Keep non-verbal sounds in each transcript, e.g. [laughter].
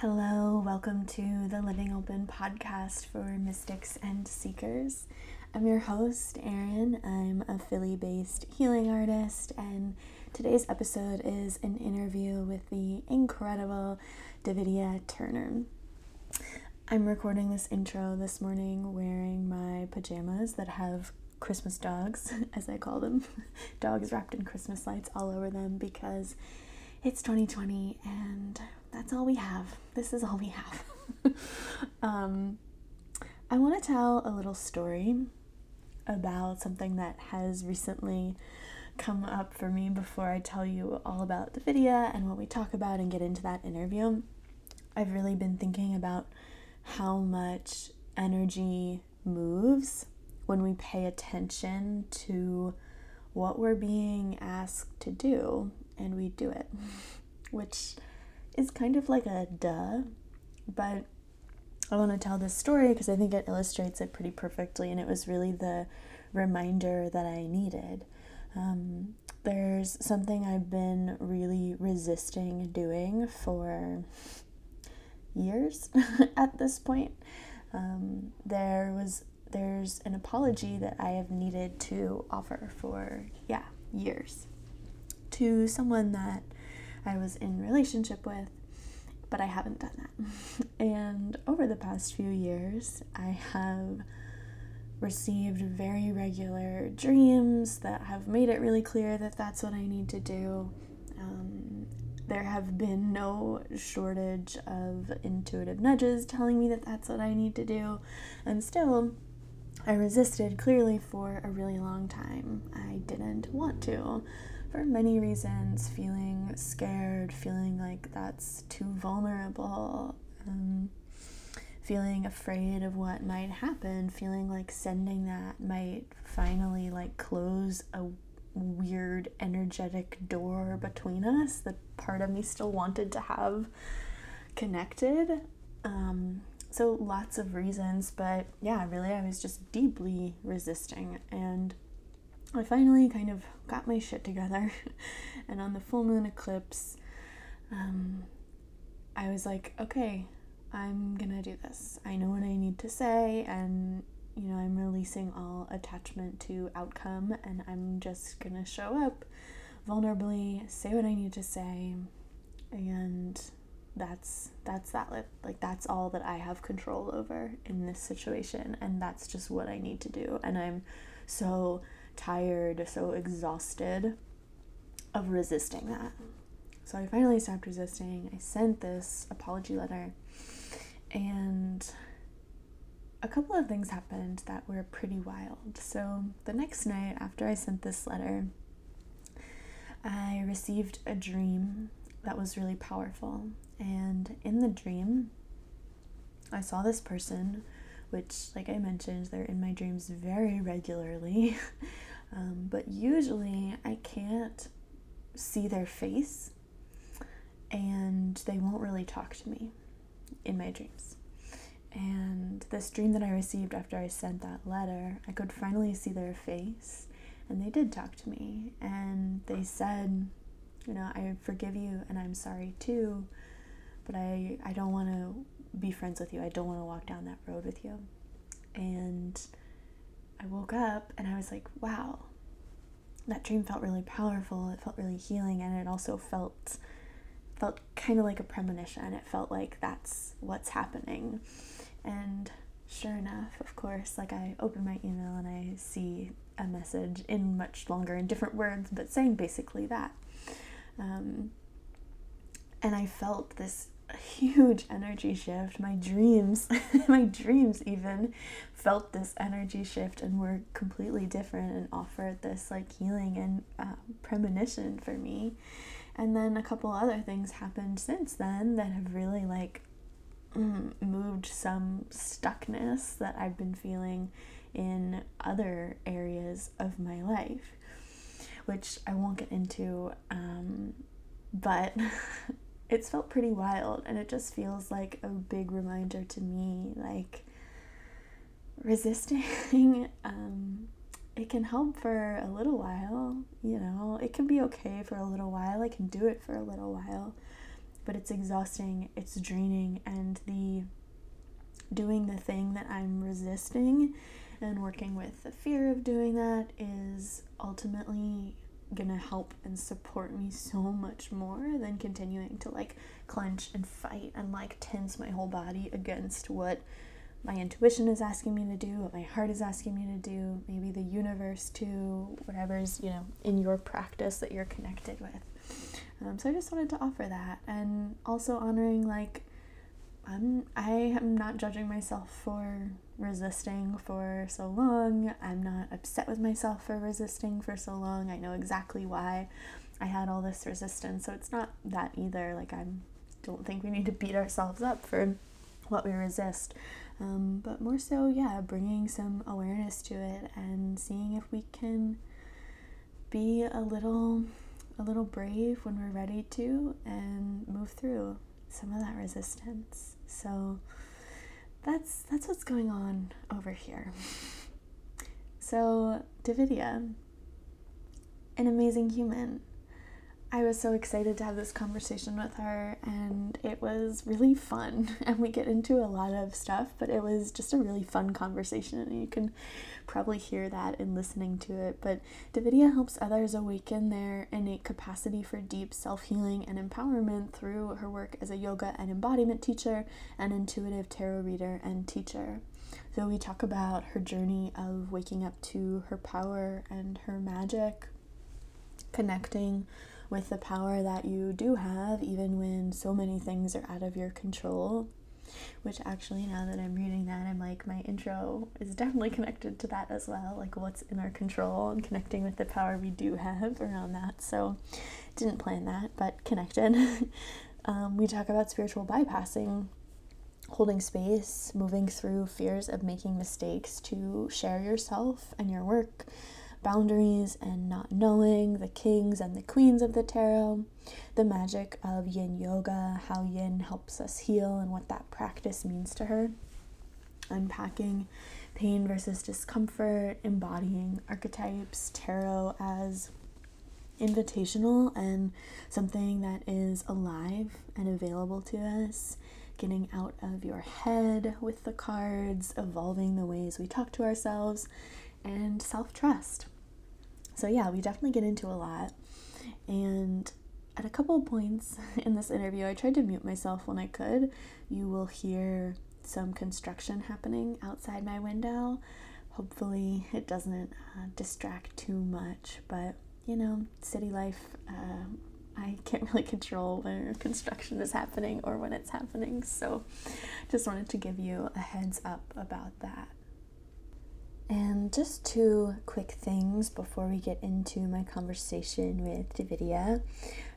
Hello, welcome to the Living Open podcast for mystics and seekers. I'm your host, Erin. I'm a Philly based healing artist, and today's episode is an interview with the incredible Davidia Turner. I'm recording this intro this morning wearing my pajamas that have Christmas dogs, [laughs] as I call them, [laughs] dogs wrapped in Christmas lights all over them because it's 2020 and that's all we have. This is all we have. [laughs] um, I want to tell a little story about something that has recently come up for me before I tell you all about the video and what we talk about and get into that interview. I've really been thinking about how much energy moves when we pay attention to what we're being asked to do and we do it, [laughs] which is kind of like a duh, but I want to tell this story because I think it illustrates it pretty perfectly, and it was really the reminder that I needed. Um, there's something I've been really resisting doing for years [laughs] at this point. Um, there was there's an apology that I have needed to offer for yeah years to someone that I was in relationship with, but I haven't done that. [laughs] and over the past few years, I have received very regular dreams that have made it really clear that that's what I need to do. Um, there have been no shortage of intuitive nudges telling me that that's what I need to do, and still, I resisted clearly for a really long time. I didn't want to for many reasons, feeling scared, feeling like that's too vulnerable, um, feeling afraid of what might happen, feeling like sending that might finally like close a weird energetic door between us that part of me still wanted to have connected. Um, so lots of reasons, but yeah, really, I was just deeply resisting and I finally kind of got my shit together, [laughs] and on the full moon eclipse, um, I was like, okay, I'm gonna do this. I know what I need to say, and you know, I'm releasing all attachment to outcome, and I'm just gonna show up vulnerably, say what I need to say, and that's that's that like that's all that I have control over in this situation and that's just what I need to do and I'm so tired, so exhausted of resisting that. So I finally stopped resisting. I sent this apology letter, and a couple of things happened that were pretty wild. So the next night after I sent this letter, I received a dream that was really powerful. And in the dream, I saw this person, which, like I mentioned, they're in my dreams very regularly. [laughs] Um, but usually I can't see their face and they won't really talk to me in my dreams. And this dream that I received after I sent that letter, I could finally see their face and they did talk to me and they said, you know, I forgive you and I'm sorry too, but I, I don't want to be friends with you. I don't want to walk down that road with you. And I woke up and I was like, wow, that dream felt really powerful. It felt really healing and it also felt felt kind of like a premonition. It felt like that's what's happening. And sure enough, of course, like I open my email and I see a message in much longer in different words, but saying basically that. Um, and I felt this huge energy shift. My dreams, [laughs] my dreams even felt this energy shift and were completely different and offered this like healing and uh, premonition for me. And then a couple other things happened since then that have really like mm, moved some stuckness that I've been feeling in other areas of my life, which I won't get into. Um, but [laughs] it's felt pretty wild and it just feels like a big reminder to me like resisting [laughs] um, it can help for a little while you know? It can be okay for a little while i can do it for a little while but it's exhausting, it's draining, and the doing the thing that I'm resisting and working with the fear of doing that is ultimately gonna help and support me so much more than continuing to like clench and fight and like tense my whole body against what my intuition is asking me to do, what my heart is asking me to do, maybe the universe too, whatever's, you know, in your practice that you're connected with. Um, so I just wanted to offer that and also honoring like I'm I am not judging myself for resisting for so long. I'm not upset with myself for resisting for so long. I know exactly why I had all this resistance. So it's not that either. Like I don't think we need to beat ourselves up for what we resist. Um, but more so, yeah, bringing some awareness to it and seeing if we can be a little a little brave when we're ready to and move through some of that resistance. So that's that's what's going on over here. So Davidia, an amazing human, I was so excited to have this conversation with her, and it was really fun. [laughs] And we get into a lot of stuff, but it was just a really fun conversation, and you can probably hear that in listening to it. But Davidia helps others awaken their innate capacity for deep self healing and empowerment through her work as a yoga and embodiment teacher, and intuitive tarot reader and teacher. So, we talk about her journey of waking up to her power and her magic, connecting with the power that you do have, even when so many things are out of your control. Which actually, now that I'm reading that, I'm like, my intro is definitely connected to that as well. Like, what's in our control and connecting with the power we do have around that. So, didn't plan that, but connected. [laughs] um, we talk about spiritual bypassing, holding space, moving through fears of making mistakes to share yourself and your work boundaries and not knowing, the kings and the queens of the tarot, the magic of yin yoga, how yin helps us heal, and what that practice means to her. Unpacking pain versus discomfort, embodying archetypes, tarot as invitational and something that is alive and available to us. Getting out of your head with the cards, evolving the ways we talk to ourselves, and self trust. So, yeah, we definitely get into a lot. And at a couple points [laughs] in this interview, I tried to mute myself when I could. You will hear some construction happening outside my window. Hopefully, it doesn't uh, distract too much, but you know, city life, uh, I can't [laughs] really control when construction is happening or when it's happening. So, just wanted to give you a heads up about that. And just two quick things before we get into my conversation with Davidia.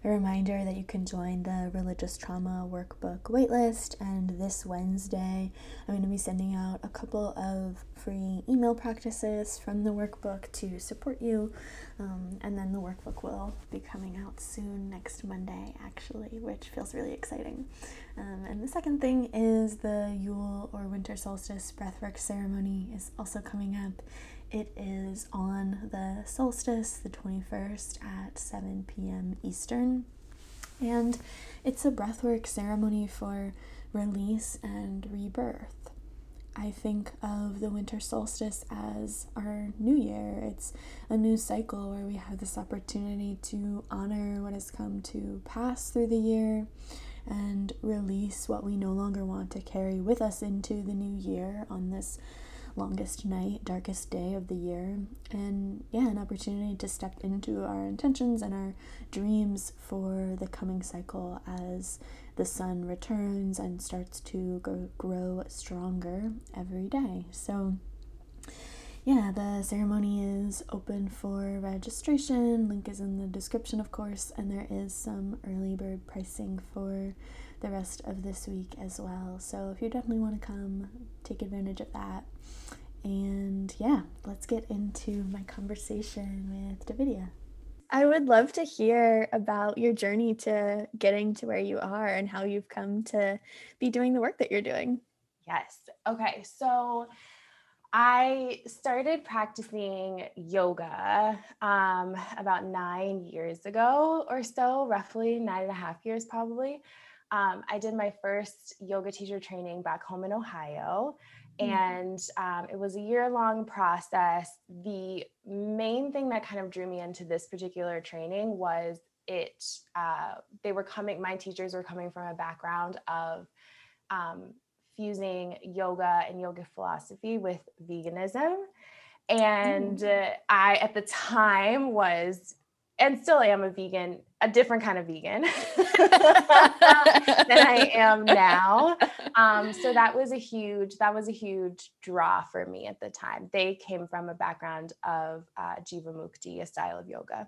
A reminder that you can join the Religious Trauma Workbook waitlist, and this Wednesday I'm going to be sending out a couple of free email practices from the workbook to support you. Um, and then the workbook will be coming out soon, next Monday, actually, which feels really exciting. Um, and the second thing is the Yule or Winter Solstice breathwork ceremony is also coming up. It is on the solstice, the 21st at 7 p.m. Eastern. And it's a breathwork ceremony for release and rebirth. I think of the winter solstice as our new year. It's a new cycle where we have this opportunity to honor what has come to pass through the year and release what we no longer want to carry with us into the new year on this longest night, darkest day of the year. And yeah, an opportunity to step into our intentions and our dreams for the coming cycle as the sun returns and starts to grow stronger every day. So, yeah, the ceremony is open for registration. Link is in the description, of course, and there is some early bird pricing for the rest of this week as well. So if you definitely want to come, take advantage of that. And yeah, let's get into my conversation with Davidia. I would love to hear about your journey to getting to where you are and how you've come to be doing the work that you're doing. Yes. Okay. So I started practicing yoga um, about nine years ago or so, roughly nine and a half years probably. Um, I did my first yoga teacher training back home in Ohio. Mm-hmm. And um, it was a year long process. The main thing that kind of drew me into this particular training was it, uh, they were coming, my teachers were coming from a background of um, fusing yoga and yoga philosophy with veganism. And mm. uh, I, at the time, was and still am a vegan, a different kind of vegan [laughs] than I am [laughs] now. Um, so that was a huge, that was a huge draw for me at the time. They came from a background of uh, Jivamukti, a style of yoga.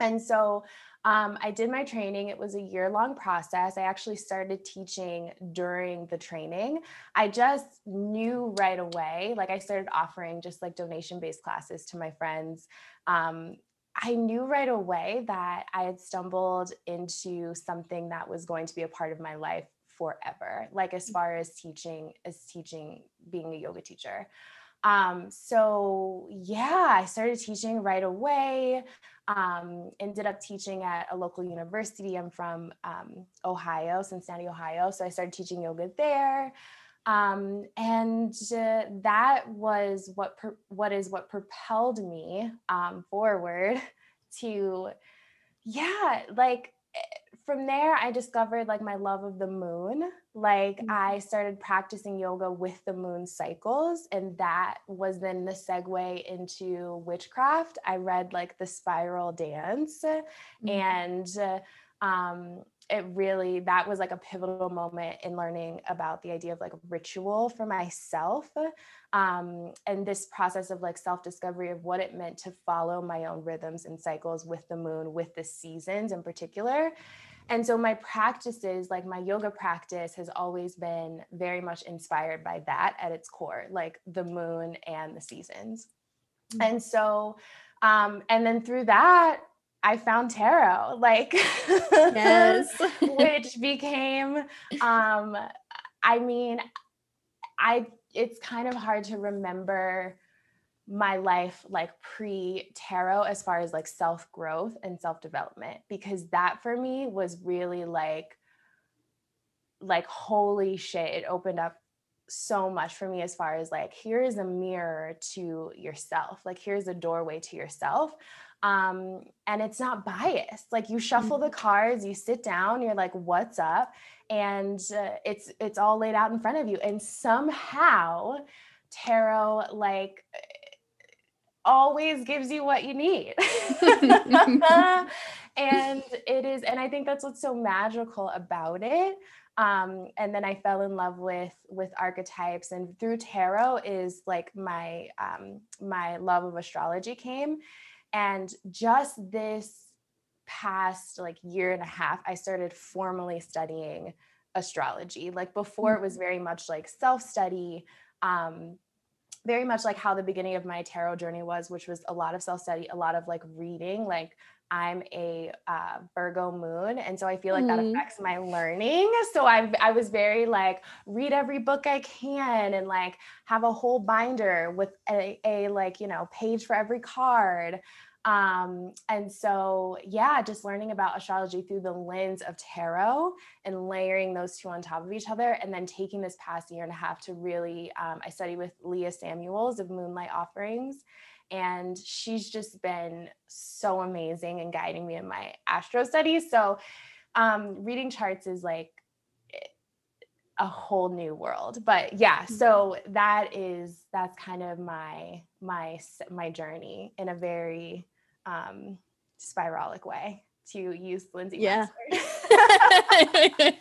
And so um, I did my training. It was a year long process. I actually started teaching during the training. I just knew right away, like I started offering just like donation based classes to my friends. Um, I knew right away that I had stumbled into something that was going to be a part of my life forever, like as far as teaching, as teaching, being a yoga teacher. Um, so yeah, I started teaching right away. Um, ended up teaching at a local university. I'm from um, Ohio, Cincinnati, Ohio. So I started teaching yoga there. Um, and uh, that was what per- what is what propelled me um, forward [laughs] to yeah like from there i discovered like my love of the moon like mm-hmm. i started practicing yoga with the moon cycles and that was then the segue into witchcraft i read like the spiral dance mm-hmm. and uh, um, it really that was like a pivotal moment in learning about the idea of like ritual for myself um, and this process of like self discovery of what it meant to follow my own rhythms and cycles with the moon with the seasons in particular and so my practices like my yoga practice has always been very much inspired by that at its core like the moon and the seasons mm-hmm. and so um, and then through that I found tarot, like [laughs] yes, [laughs] which became um I mean I it's kind of hard to remember my life like pre tarot as far as like self growth and self development because that for me was really like like holy shit it opened up so much for me as far as like here is a mirror to yourself like here's a doorway to yourself um, and it's not biased. Like you shuffle the mm-hmm. cards you sit down you're like what's up? And uh, it's it's all laid out in front of you. And somehow tarot like always gives you what you need. [laughs] [laughs] And it is and i think that's what's so magical about it. Um, and then i fell in love with with archetypes. And through tarot is like my um, my love of astrology came and just this past like year and a half, I started formally studying astrology. Like before, it was mm-hmm. very much like self study. Um, very much like how the beginning of my tarot journey was, which was a lot of self study, a lot of like reading. Like I'm a uh, Virgo moon, and so I feel like mm. that mm-hmm. affects my learning. So I I was very like read every book I can, and like have a whole binder with a, a like you know page for every card. Um, and so, yeah, just learning about astrology through the lens of tarot and layering those two on top of each other. And then taking this past year and a half to really, um, I studied with Leah Samuels of Moonlight Offerings. And she's just been so amazing and guiding me in my astro studies. So, um, reading charts is like a whole new world but yeah mm-hmm. so that is that's kind of my my my journey in a very um, spiralic way to use Lindsay. Yeah. [laughs] [laughs]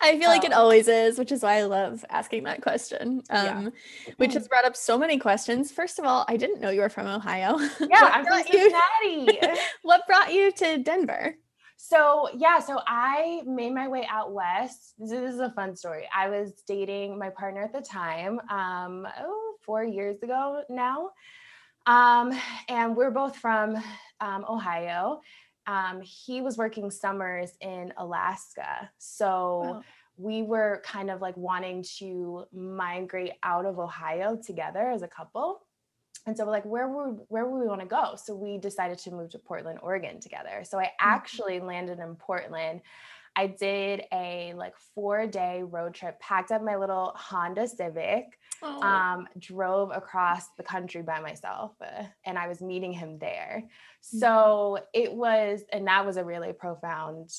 I feel like it um, always is, which is why I love asking that question. Um, yeah. which has brought up so many questions. First of all, I didn't know you were from Ohio. [laughs] Yeah, I'm from [laughs] Cincinnati. what brought you to Denver? So yeah, so I made my way out west. This is a fun story. I was dating my partner at the time, um, oh, four years ago now. Um, and we're both from um, Ohio. Um, he was working summers in Alaska. So we were kind of like wanting to migrate out of Ohio together as a couple. And so we're like, where would where would we want to go? So we decided to move to Portland, Oregon together. So I mm-hmm. actually landed in Portland I did a like four day road trip, packed up my little Honda Civic, oh. um, drove across the country by myself, uh, and I was meeting him there. So it was, and that was a really profound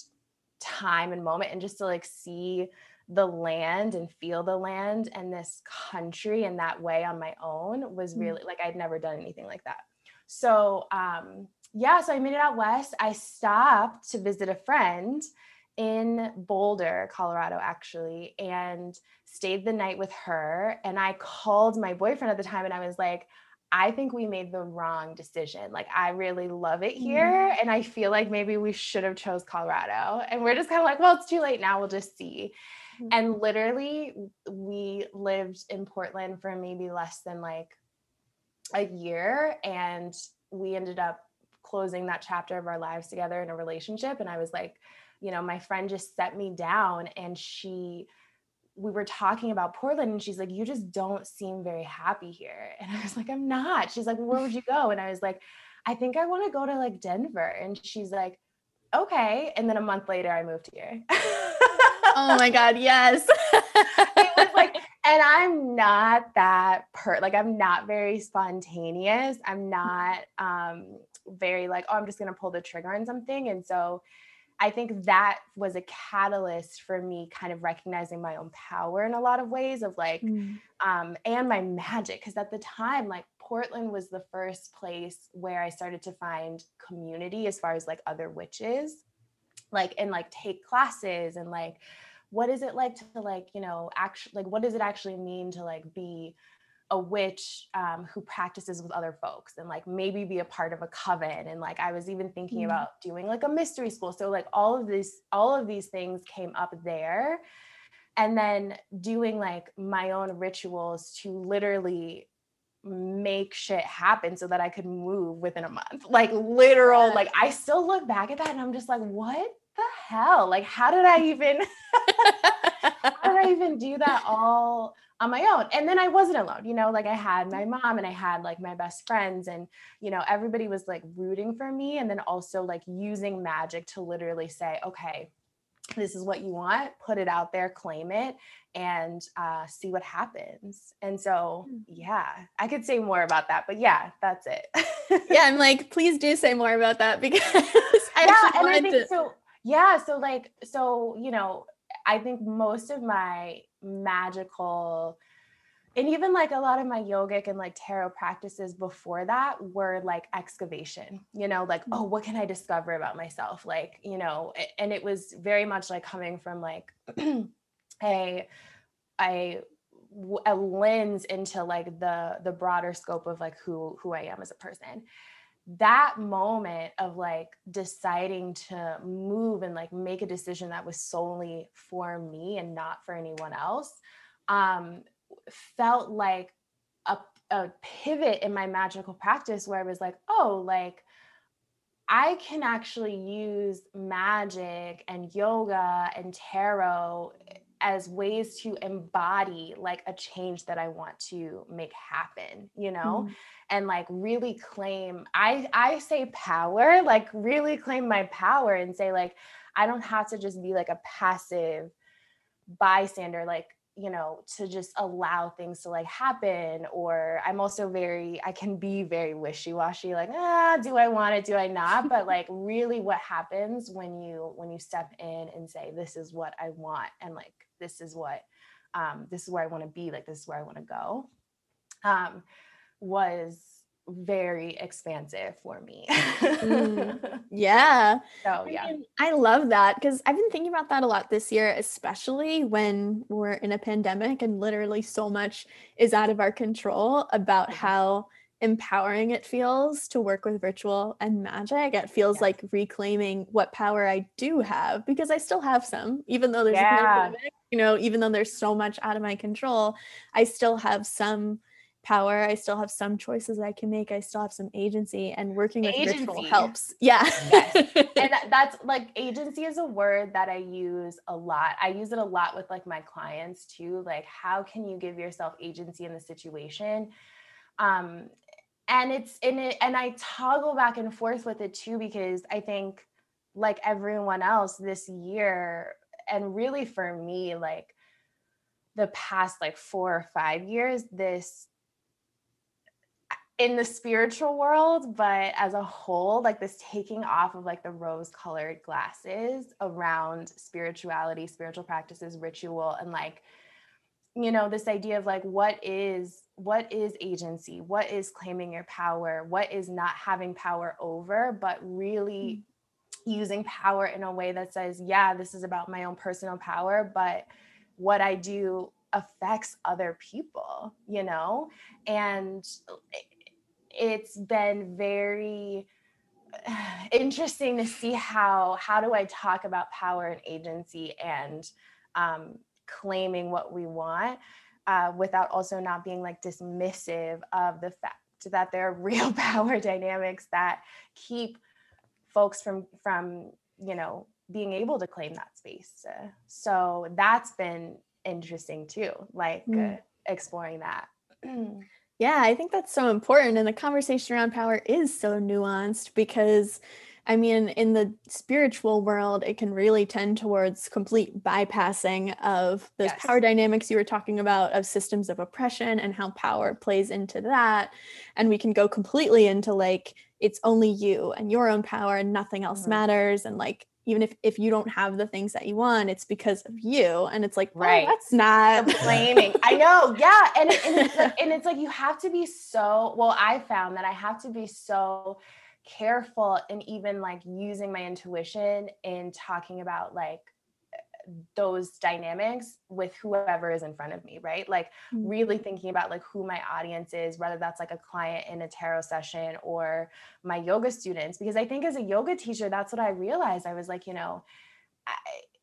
time and moment, and just to like see the land and feel the land and this country in that way on my own was mm. really like I'd never done anything like that. So um yeah, so I made it out west. I stopped to visit a friend in Boulder, Colorado, actually, and stayed the night with her. And I called my boyfriend at the time and I was like, I think we made the wrong decision. Like I really love it here mm-hmm. and I feel like maybe we should have chose Colorado. And we're just kind of like, well, it's too late now, we'll just see. Mm-hmm. And literally we lived in Portland for maybe less than like a year and we ended up closing that chapter of our lives together in a relationship and I was like, you know, my friend just set me down and she we were talking about Portland and she's like, You just don't seem very happy here. [laughs] And I was like, I'm not. She's like, well, Where would you go? And I was like, I think I want to go to like Denver. And she's like, Okay. And then a month later, I moved here. oh my God. Yes. [laughs] it was like, and I'm not that per like, I'm not very spontaneous. I'm not um, very like, Oh, I'm just going to pull the trigger on something. And so, I think that was a catalyst for me kind of recognizing my own power in a lot of ways of like mm. um and my magic because at the time like Portland was the first place where I started to find community as far as like other witches like and like take classes and like what is it like to like you know actually like what does it actually mean to like be a witch um, who practices with other folks and like maybe be a part of a coven and like i was even thinking mm-hmm. about doing like a mystery school. So like all of these all of these things came up there. And then doing like my own rituals to literally make shit happen so that i could move within a month. Like literal like i still look back at that and i'm just like what the hell like how did i even [laughs] how did i [laughs] even do that all on my own. And then I wasn't alone, you know, like I had my mom and I had like my best friends and, you know, everybody was like rooting for me and then also like using magic to literally say, okay, this is what you want, put it out there, claim it, and uh, see what happens. And so, hmm. yeah, I could say more about that, but yeah, that's it. yeah, I'm like, please do say more about that [laughs] because I yeah, and I think to- so. Yeah, so like, so you know, I think most of my magical and even like a lot of my yogic and like tarot practices before that were like excavation you know like oh what can i discover about myself? Like you know and it was very much like coming from like [clears throat] a a lens into like the the broader scope of like who who i am as a person that moment of like deciding to move and like make a decision that was solely for me and not for anyone else um felt like a, a pivot in my magical practice where I was like, oh, like I can actually use magic and yoga and tarot as ways to embody like a change that I want to make happen, you know? Mm. And like really claim I I say power, like really claim my power and say like I don't have to just be like a passive bystander like you know to just allow things to like happen or i'm also very i can be very wishy-washy like ah do i want it do i not but [laughs] like really what happens when you when you step in and say this is what i want and like this is what um this is where i want to be like this is where i want to go um was very expansive for me. mm, [laughs] yeah. So, yeah. I, mean, I love that because I've been thinking about that a lot this year, especially when we're in a pandemic and literally so much is out of our control about mm-hmm. how empowering it feels to work with virtual and magic. It feels yeah. like reclaiming what power I do have because I still have some, even though there's yeah. a pandemic, you know, even though there's so much out of my control, I still have some power. I still have some choices I can make. I still have some agency, and working with agency. ritual helps. Yeah. yes. And [laughs] that's like agency is a word that I use a lot. I use it a lot with like my clients too. Like, how can you give yourself agency in the situation? Um, and it's in it, and I toggle back and forth with it too because I think like everyone else this year and really for me like the past like 4 or 5 years this in the spiritual world but as a whole like this taking off of like the rose colored glasses around spirituality spiritual practices ritual and like you know this idea of like what is what is agency what is claiming your power what is not having power over but really mm-hmm. Using power in a way that says yeah this is about my own personal power but what i do affects other people you know? And it's been very [sighs] interesting to see how how do i talk about power and agency and um, claiming what we want uh, without also not being like dismissive of the fact that there are [laughs] real power dynamics that keep folks from from you know being able to claim that space uh, so that's been interesting too like mm. uh, exploring that [clears throat] yeah i think that's so important and the conversation around power is so nuanced because I mean, in the spiritual world, it can really tend towards complete bypassing of those yes. power dynamics you were talking about, of systems of oppression and how power plays into that. And we can go completely into like, it's only you and your own power and nothing else mm-hmm. matters. And like, even if if you don't have the things that you want, it's because of you. And it's like, right, oh, that's not [laughs] blaming. I know, yeah, and and it's, like, [laughs] and it's like you have to be so. Well, I found that I have to be so careful in even like using my intuition in talking about like those dynamics with whoever is in front of me right? Like mm-hmm. really thinking about like who my audience is whether that's like a client in a tarot session or my yoga students because i think as a yoga teacher that's what i realized. I was like you know I,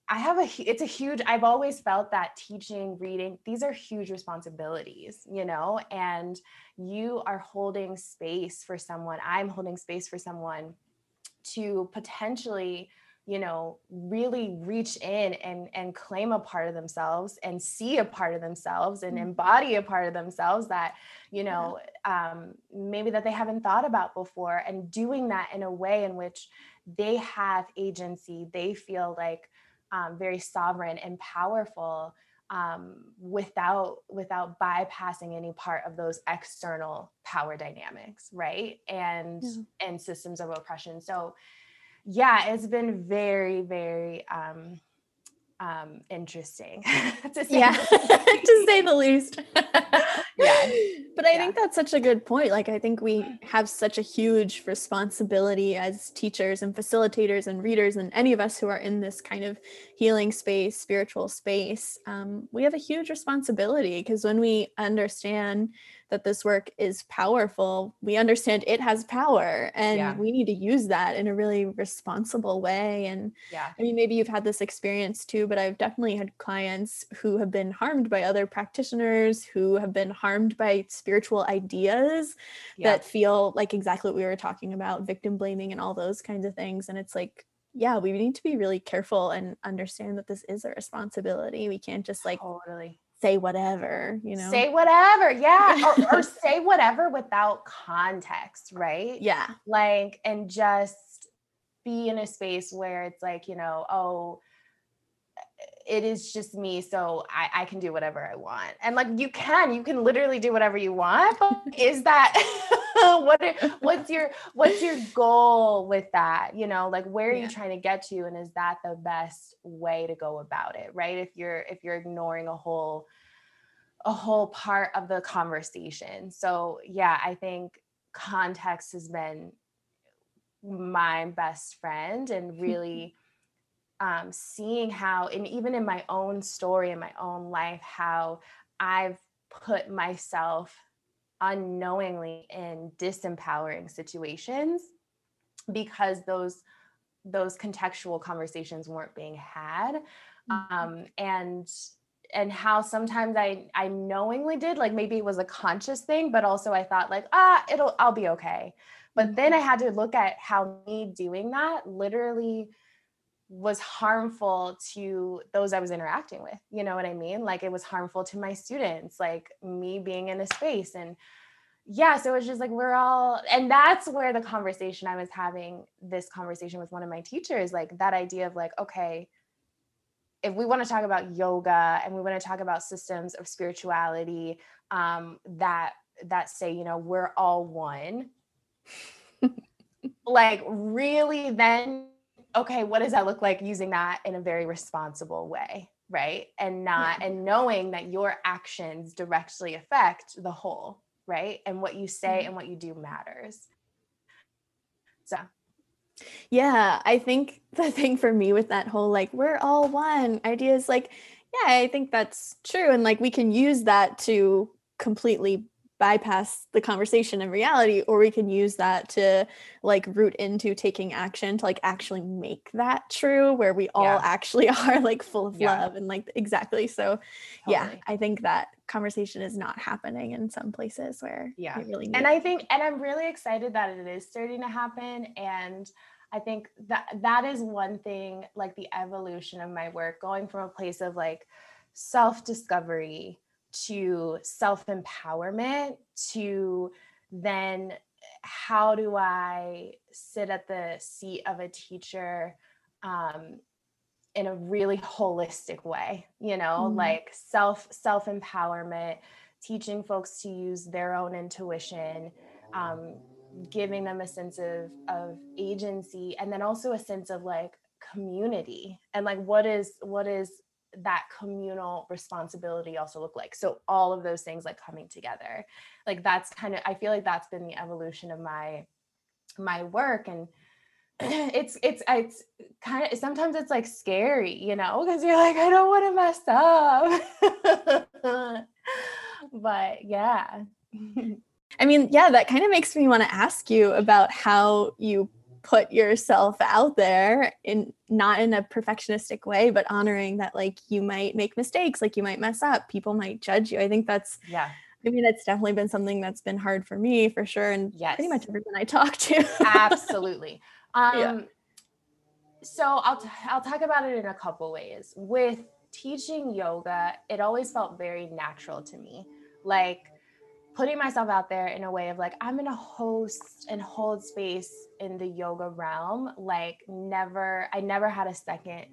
I have a it's a huge I've always felt that teaching reading these are huge responsibilities you know? And you are holding space for someone I'm holding space for someone to potentially you know really reach in and and claim a part of themselves and see a part of themselves and mm-hmm. embody a part of themselves that you know um, maybe that they haven't thought about before and doing that in a way in which they have agency they feel like um, very sovereign and powerful um, without without bypassing any part of those external power dynamics right and yeah. and systems of oppression so yeah it's been very very um um interesting [laughs] to say yeah [laughs] to say the least. [laughs] Yeah [laughs] but i yeah. think that's such a good point like i think we have such a huge responsibility as teachers and facilitators and readers and any of us who are in this kind of healing space spiritual space um, we have a huge responsibility because when we understand that this work is powerful, we understand it has power and yeah. we need to use that in a really responsible way. And yeah, I mean, maybe you've had this experience too, but I've definitely had clients who have been harmed by other practitioners, who have been harmed by spiritual ideas yeah. that feel like exactly what we were talking about victim blaming and all those kinds of things. And it's like, yeah, we need to be really careful and understand that this is a responsibility. We can't just like totally say whatever, you know. Say whatever. Yeah. [laughs] or, or say whatever without context, right? Yeah. Like, and just be in a space where it's like, you know, oh, it is just me so I, I can do whatever i want. And like you can you can literally do whatever you want but is that [laughs] what what's your what's your goal with that? You know like where are yeah. you trying to get to and is that the best way to go about it right? If you're if you're ignoring a whole a whole part of the conversation. So yeah i think context has been my best friend and [laughs] really um, seeing how and even in my own story in my own life how i've put myself unknowingly in disempowering situations because those those contextual conversations weren't being had. Mm-hmm. um, and and how sometimes I I knowingly did like maybe it was a conscious thing but also I thought like ah it'll I'll be okay. But then I had to look at how me doing that literally was harmful to those I was interacting with. You know what I mean? Like it was harmful to my students, like me being in a space and yeah, so it's just like we're all, and that's where the conversation I was having this conversation with one of my teachers, like that idea of like, okay, if we want to talk about yoga and we want to talk about systems of spirituality um, that that say, you know, we're all one, [laughs] like really then, okay, what does that look like using that in a very responsible way? Right. And not, yeah. and knowing that your actions directly affect the whole right? And what you say mm-hmm. and what you do matters. So, yeah, I think [laughs] the thing for me with that whole like, we're all one idea is like, yeah, I think that's true. And like, we can use that to completely bypass the conversation in reality or we can use that to like root into taking action to like actually make that true where we all yeah. actually [laughs] are like full of yeah. love and like exactly so totally. yeah i think that conversation is not happening in some places where yeah really and i think and i'm really excited that it is starting to happen and I think that that is one thing like the evolution of my work going from a place of like self discovery to self empowerment to then how do I sit at the seat of a teacher um, in a really holistic way, you know, mm-hmm. like self self empowerment, teaching folks to use their own intuition, um, giving them a sense of of agency, and then also a sense of like community and like what is what is that communal responsibility also look like. So all of those things like coming together like that's kind of i feel like that's been the evolution of my my work and [clears throat] it's it's it's kind of sometimes it's like scary you know because you're like i don't want to mess up. [laughs] But yeah. [laughs] I mean yeah that kind of makes me want to ask you about how you put yourself out there in not in a perfectionistic way but honoring that like you might make mistakes like you might mess up people might judge you. I think that's yeah. I mean it's definitely been something that's been hard for me for sure and yes. pretty much everyone i talk to. Absolutely. [laughs] Um yeah. so i'll t- i'll talk about it in a couple ways. With teaching yoga it always felt very natural to me. Like putting myself out there in a way of like i'm going to host and hold space in the yoga realm like never i never had a second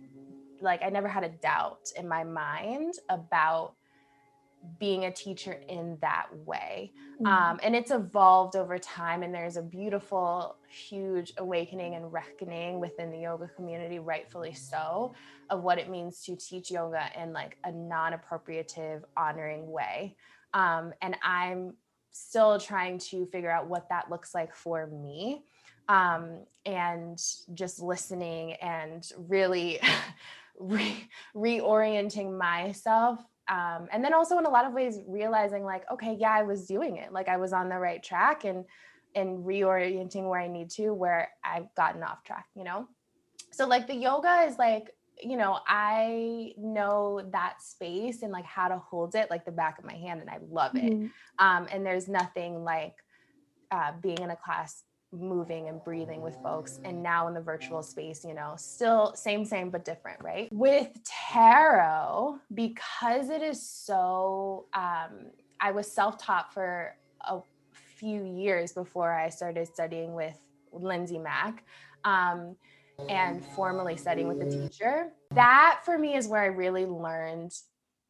like i never had a doubt in my mind about being a teacher in that way mm-hmm. um, and it's evolved over time and there's a beautiful huge awakening and reckoning within the yoga community rightfully so of what it means to teach yoga in like a non-appropriative honoring way um, and I'm still trying to figure out what that looks like for me. Um, and just listening and really [laughs] re- reorienting myself. Um, and then also in a lot of ways realizing like, okay, yeah, I was doing it. Like I was on the right track and and reorienting where I need to, where I've gotten off track, you know? So like the yoga is like you know, I know that space and like how to hold it like the back of my hand, and I love it. Mm-hmm. Um, and there's nothing like uh, being in a class, moving and breathing with folks, and now in the virtual space, you know, still same, same, but different, right? With tarot, because it is so, um, I was self taught for a few years before I started studying with Lindsay Mack. Um, and formally studying with a teacher. That for me is where I really learned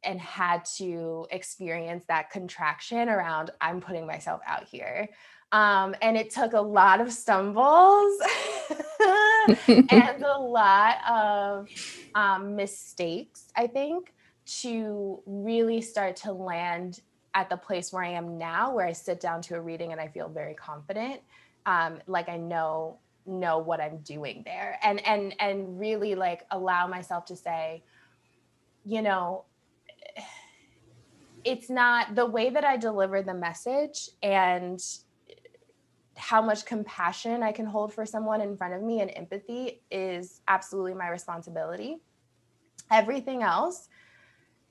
and had to experience that contraction around I'm putting myself out here. Um, and it took a lot of stumbles [laughs] and a lot of um, mistakes, I think, to really start to land at the place where I am now, where I sit down to a reading and I feel very confident. Um, like I know know what i'm doing there. And and and really like allow myself to say you know it's not the way that i deliver the message and how much compassion i can hold for someone in front of me and empathy is absolutely my responsibility. Everything else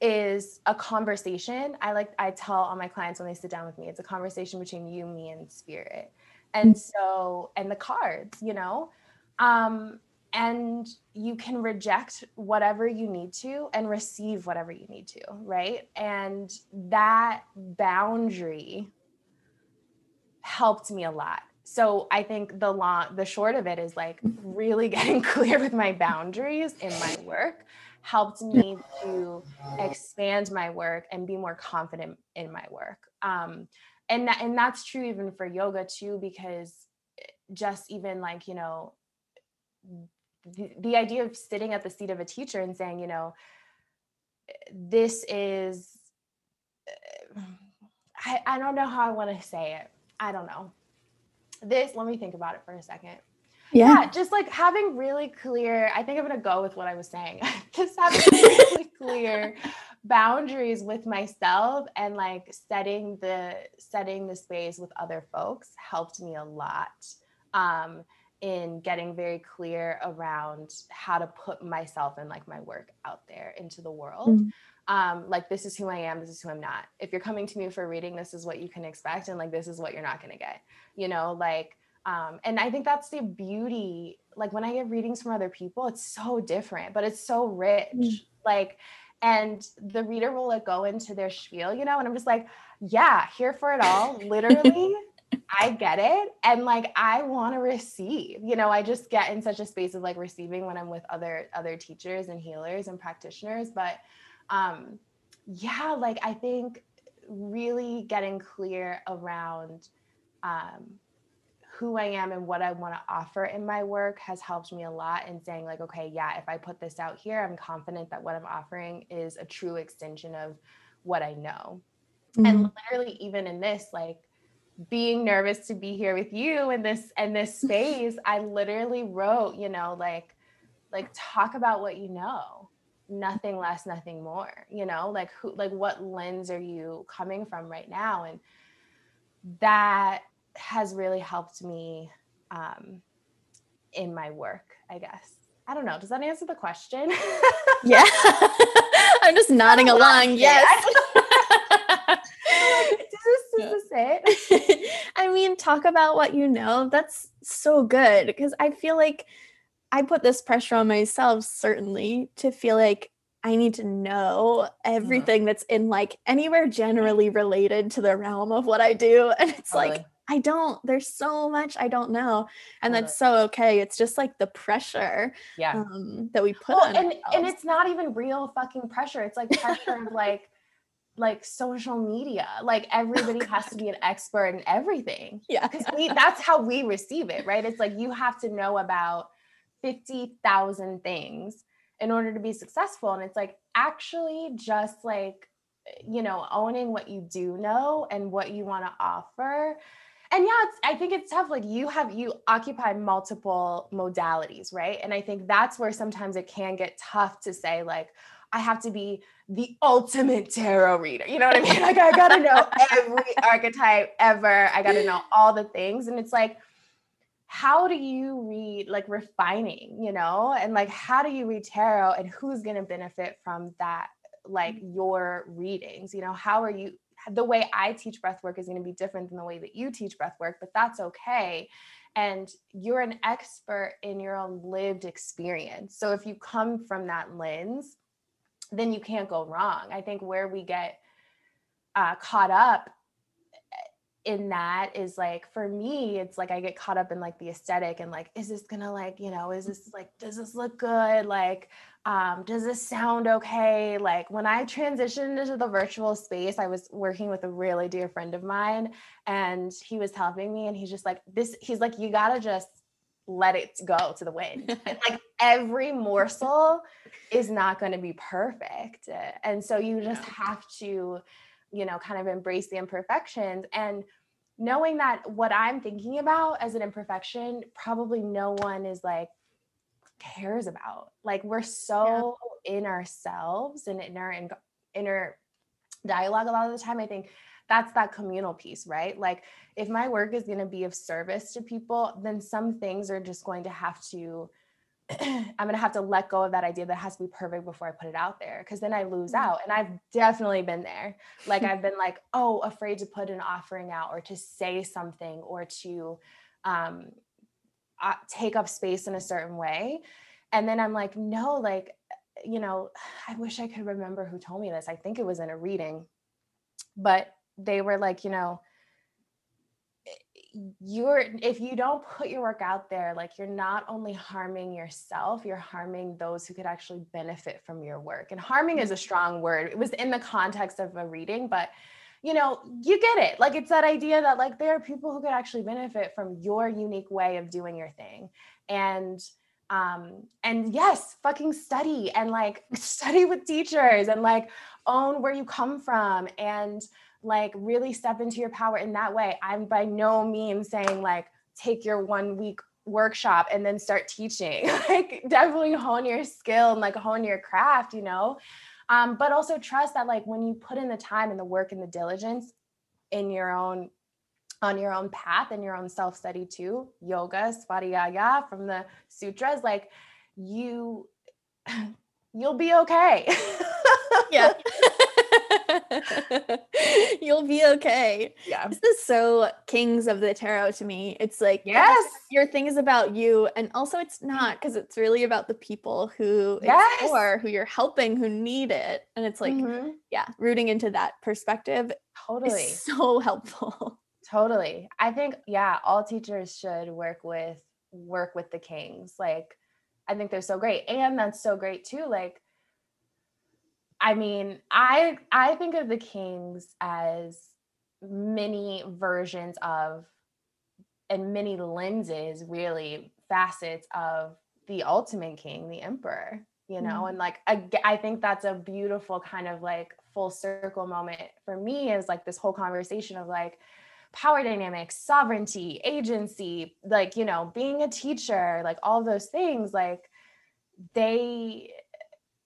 is a conversation. I like i tell all my clients when they sit down with me it's a conversation between you me and spirit and so and the cards you know um and you can reject whatever you need to and receive whatever you need to right and that boundary helped me a lot. So I think the long the short of it is like really [laughs] getting clear with my boundaries in my work helped me to expand my work and be more confident in my work. Um, and that, and that's true even for yoga too because eh, just even like you know the, the idea of sitting at the seat of a teacher and saying you know this is eh, I, I don't know how I want to say it. I don't know. This, let me think about it for a second. Yeah. yeah. just like having really clear, I think I'm gonna go with what I was saying. [laughs] just having really [laughs] clear boundaries with myself and like setting the setting the space with other folks helped me a lot um in getting very clear around how to put myself and like my work out there into the world. Mm um, like this is who I am, this is who I'm not. If you're coming to me for reading, this is what you can expect, and like this is what you're not gonna get. You know, like, um, and I think that's the beauty. Like when I get readings from other people, it's so different, but it's so rich. Mm. Like, and the reader will like go into their spiel, you know, and I'm just like, yeah, here for it all, literally. [laughs] I get it. And like I want to receive. You know, I just get in such a space of like receiving when I'm with other other teachers and healers and practitioners. But um, yeah, like I think really getting clear around um, who I am and what I want to offer in my work has helped me a lot in saying, like, okay, yeah, if I put this out here, I'm confident that what I'm offering is a true extension of what I know. Mm-hmm. And literally, even in this, like, being nervous to be here with you in this in this [laughs] space, I literally wrote, you know, like, like talk about what you know nothing less nothing more you know like who like what lens are you coming from right now and that has really helped me um in my work i guess. I don't know. Does that answer the question? Yeah. [laughs] I'm just nodding along. Yes. [laughs] This, is it? [laughs] I mean talk about what you know. That's so good because i feel like I put this pressure on myself certainly to feel like I need to know mm-hmm. everything that's in like anywhere generally related to the realm of what I do. And it's totally. like, I don't, there's so much I don't know. And that's so okay. It's just like the pressure yeah. Um, that we put well, on. And, and it's not even real fucking pressure. It's like pressure of like, like social media. Like everybody oh, has to be an expert in everything. [laughs] Yeah. Because we that's how we receive it, right? It's like you have to know about 50,000 things in order to be successful. And it's like actually just like, you know, owning what you do know and what you want to offer. And yeah, it's, I think it's tough. Like you have, you occupy multiple modalities, right? And I think that's where sometimes it can get tough to say, like, I have to be the ultimate tarot reader. You know what I mean? [laughs] Like, I got to know every archetype ever. I got to know all the things. And it's like, how do you read like refining, you know, and like how do you read tarot and who's going to benefit from that, like mm-hmm. your readings, you know, how are you? The way I teach breath work is going to be different than the way that you teach breath work, but that's okay. And you're an expert in your own lived experience. So if you come from that lens, then you can't go wrong. I think where we get uh, caught up in that is like for me it's like i get caught up in like the aesthetic and like is this gonna like you know is this like does this look good like um does this sound okay? Like when i transitioned into the virtual space i was working with a really dear friend of mine and he was helping me and he's just like this he's like you gotta just let it go to the wind. Like [laughs] every morsel is not to be perfect and so you just have to you know kind of embrace the imperfections and knowing that what i'm thinking about as an imperfection probably no one is like cares about like we're so yeah. in ourselves and in our in, inner dialogue a lot of the time i think that's that communal piece right like if my work is going to be of service to people then some things are just going to have to [clears throat] I'm going to have to let go of that idea that has to be perfect before I put it out there because then I lose mm-hmm. out. And I've definitely been there. Like, [laughs] I've been like, oh, afraid to put an offering out or to say something or to um, uh, take up space in a certain way. And then I'm like, no, like, you know, [sighs] I wish I could remember who told me this. I think it was in a reading, but they were like, you know, you're if you don't put your work out there like you're not only harming yourself you're harming those who could actually benefit from your work and harming is a strong word it was in the context of a reading but you know you get it like it's that idea that like there are people who could actually benefit from your unique way of doing your thing and um and yes fucking study and like [laughs] study with teachers and like own where you come from and like really step into your power in that way. I'm by no means saying like take your one week workshop and then start teaching. [laughs] like definitely hone your skill and like hone your craft, you know. Um, but also trust that like when you put in the time and the work and the diligence in your own on your own path and your own self-study too, yoga, svadhyaya from the sutras, like you [laughs] you'll be okay. yeah. [laughs] [laughs] You'll be okay. Yeah. This is so kings of the tarot to me. It's like, yes, your thing is about you. And also, it's not because it's really about the people who yes. explore, who you're helping, who need it. And it's like, mm-hmm. yeah, rooting into that perspective. Totally. so [laughs] helpful. Totally. I think, yeah, all teachers should work with work with the kings. Like, I think they're so great. And that's so great too. Like, I mean, I I think of the kings as many versions of and many lenses, really facets of the ultimate king, the emperor, you know, mm. and like I, I think that's a beautiful kind of like full circle moment for me is like this whole conversation of like power dynamics, sovereignty, agency, like, you know, being a teacher, like all those things, like they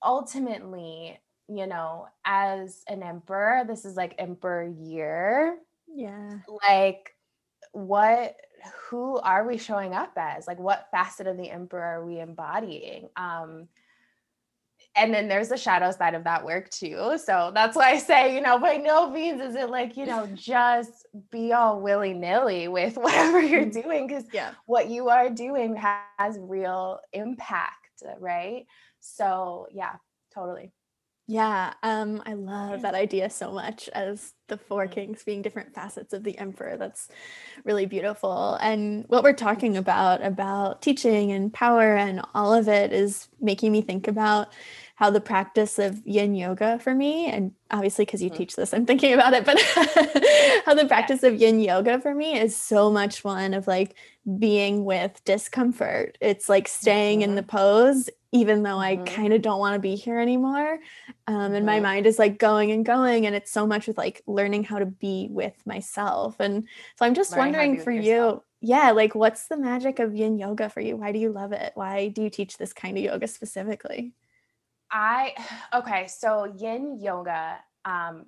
ultimately you know, as an emperor, this is like emperor year. Yeah. Like, what, who are we showing up as? Like, what facet of the emperor are we embodying? Um, and then there's the shadow side of that work too. So that's why I say, you know, by no means is it like, you know, just be all willy nilly with [laughs] whatever you're mm-hmm. doing because yeah. what you are doing has real impact, right? So, yeah, totally. Yeah, um, I love that idea so much as the four kings being different facets of the emperor. That's really beautiful. And what we're talking about, about teaching and power and all of it, is making me think about how the practice of yin yoga for me, and obviously because you mm-hmm. teach this, I'm thinking about it, but [laughs] how the practice of yin yoga for me is so much one of like being with discomfort. It's like staying mm-hmm. in the pose even though I mm-hmm. kind of don't want to be here anymore. Um, and my mm-hmm. mind is like going and going. And it's so much with like learning how to be with myself. And so I'm just wondering for you, yeah, like what's the magic of yin yoga for you? Why do you love it? Why do you teach this kind of yoga specifically? I, [sighs] okay, so yin yoga, um,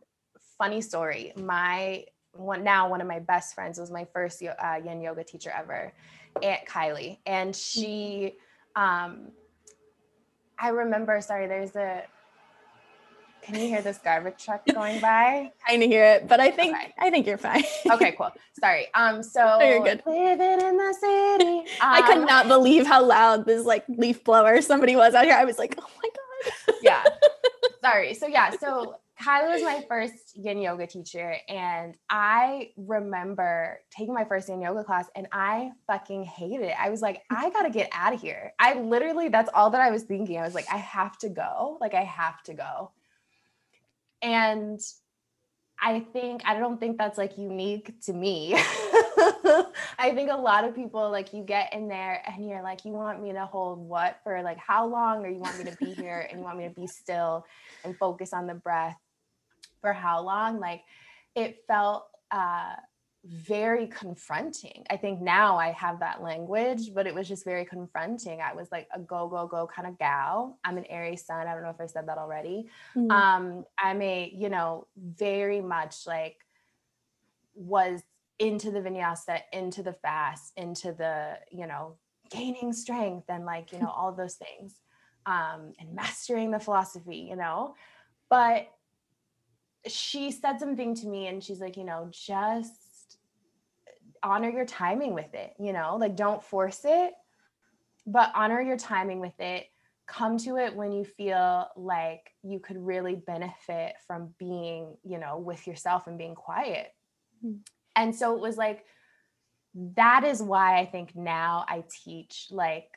funny story. My one now one of my best friends was my first uh, yin yoga teacher ever, Aunt Kylie, and she um, I remember, sorry, there's a can you hear this garbage truck going by? [laughs] Kind of hear it, but I think okay. I think you're fine. okay, cool. Sorry. Um, so [laughs] no, you're good. Living in the city. Um, I could um, not believe how loud this like leaf blower somebody was out here. I was like, oh my god. yeah. [laughs] Sorry. So yeah. So Kylie was my first yin yoga teacher. And I remember taking my first yin yoga class and I fucking hated it. I was like, [laughs] I gotta get out of here. I literally, that's all that I was thinking. I was like, I have to go. Like, I have to go. And I think, I don't think that's like unique to me. [laughs] I think a lot of people like you get in there and you're like, you want me to hold what for like how long, or you want me to be here and you want me to be still and focus on the breath for how long like it felt uh very confronting. I think now I have that language, but it was just very confronting. I was like a go, go, go kind of gal. I'm an Aries sun. I don't know if I said that already. Mm-hmm. Um, I'm a, you know, very much like was into the vinyasa, into the fast, into the, you know, gaining strength and like, you know, [laughs] all those things. Um, and mastering the philosophy, you know. But she said something to me and she's like, you know, just honor your timing with it, you know, like don't force it, but honor your timing with it. Come to it when you feel like you could really benefit from being, you know, with yourself and being quiet. Mm-hmm. And so it was like that is why I think now I teach like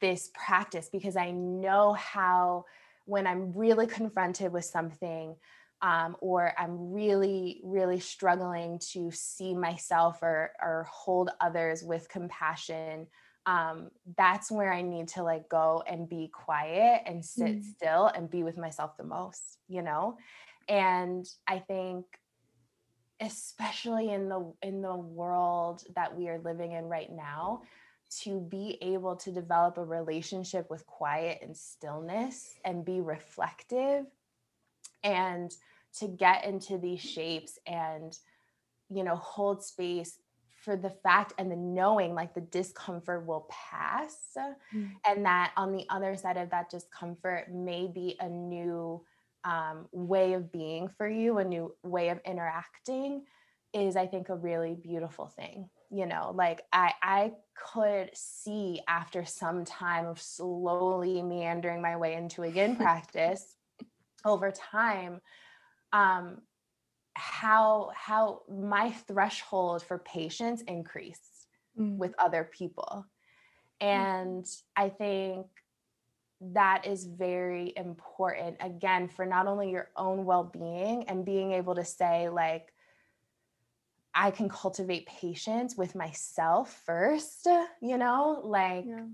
this practice because I know how when I'm really confronted with something um, or I'm really, really struggling to see myself or, or hold others with compassion, um, that's where I need to like go and be quiet and sit mm. still and be with myself the most, you know? And I think especially in the in the world that we are living in right now, to be able to develop a relationship with quiet and stillness and be reflective and to get into these shapes and you know hold space for the fact and the knowing like the discomfort will pass mm. and that on the other side of that discomfort may be a new um, way of being for you a new way of interacting is i think a really beautiful thing you know like i i could see after some time of slowly meandering my way into a yin [laughs] practice over time um how how my threshold for patience increased mm. with other people mm. and mm. i think that is very important again for not only your own well-being and being able to say like I can cultivate patience with myself first, you know, like yeah.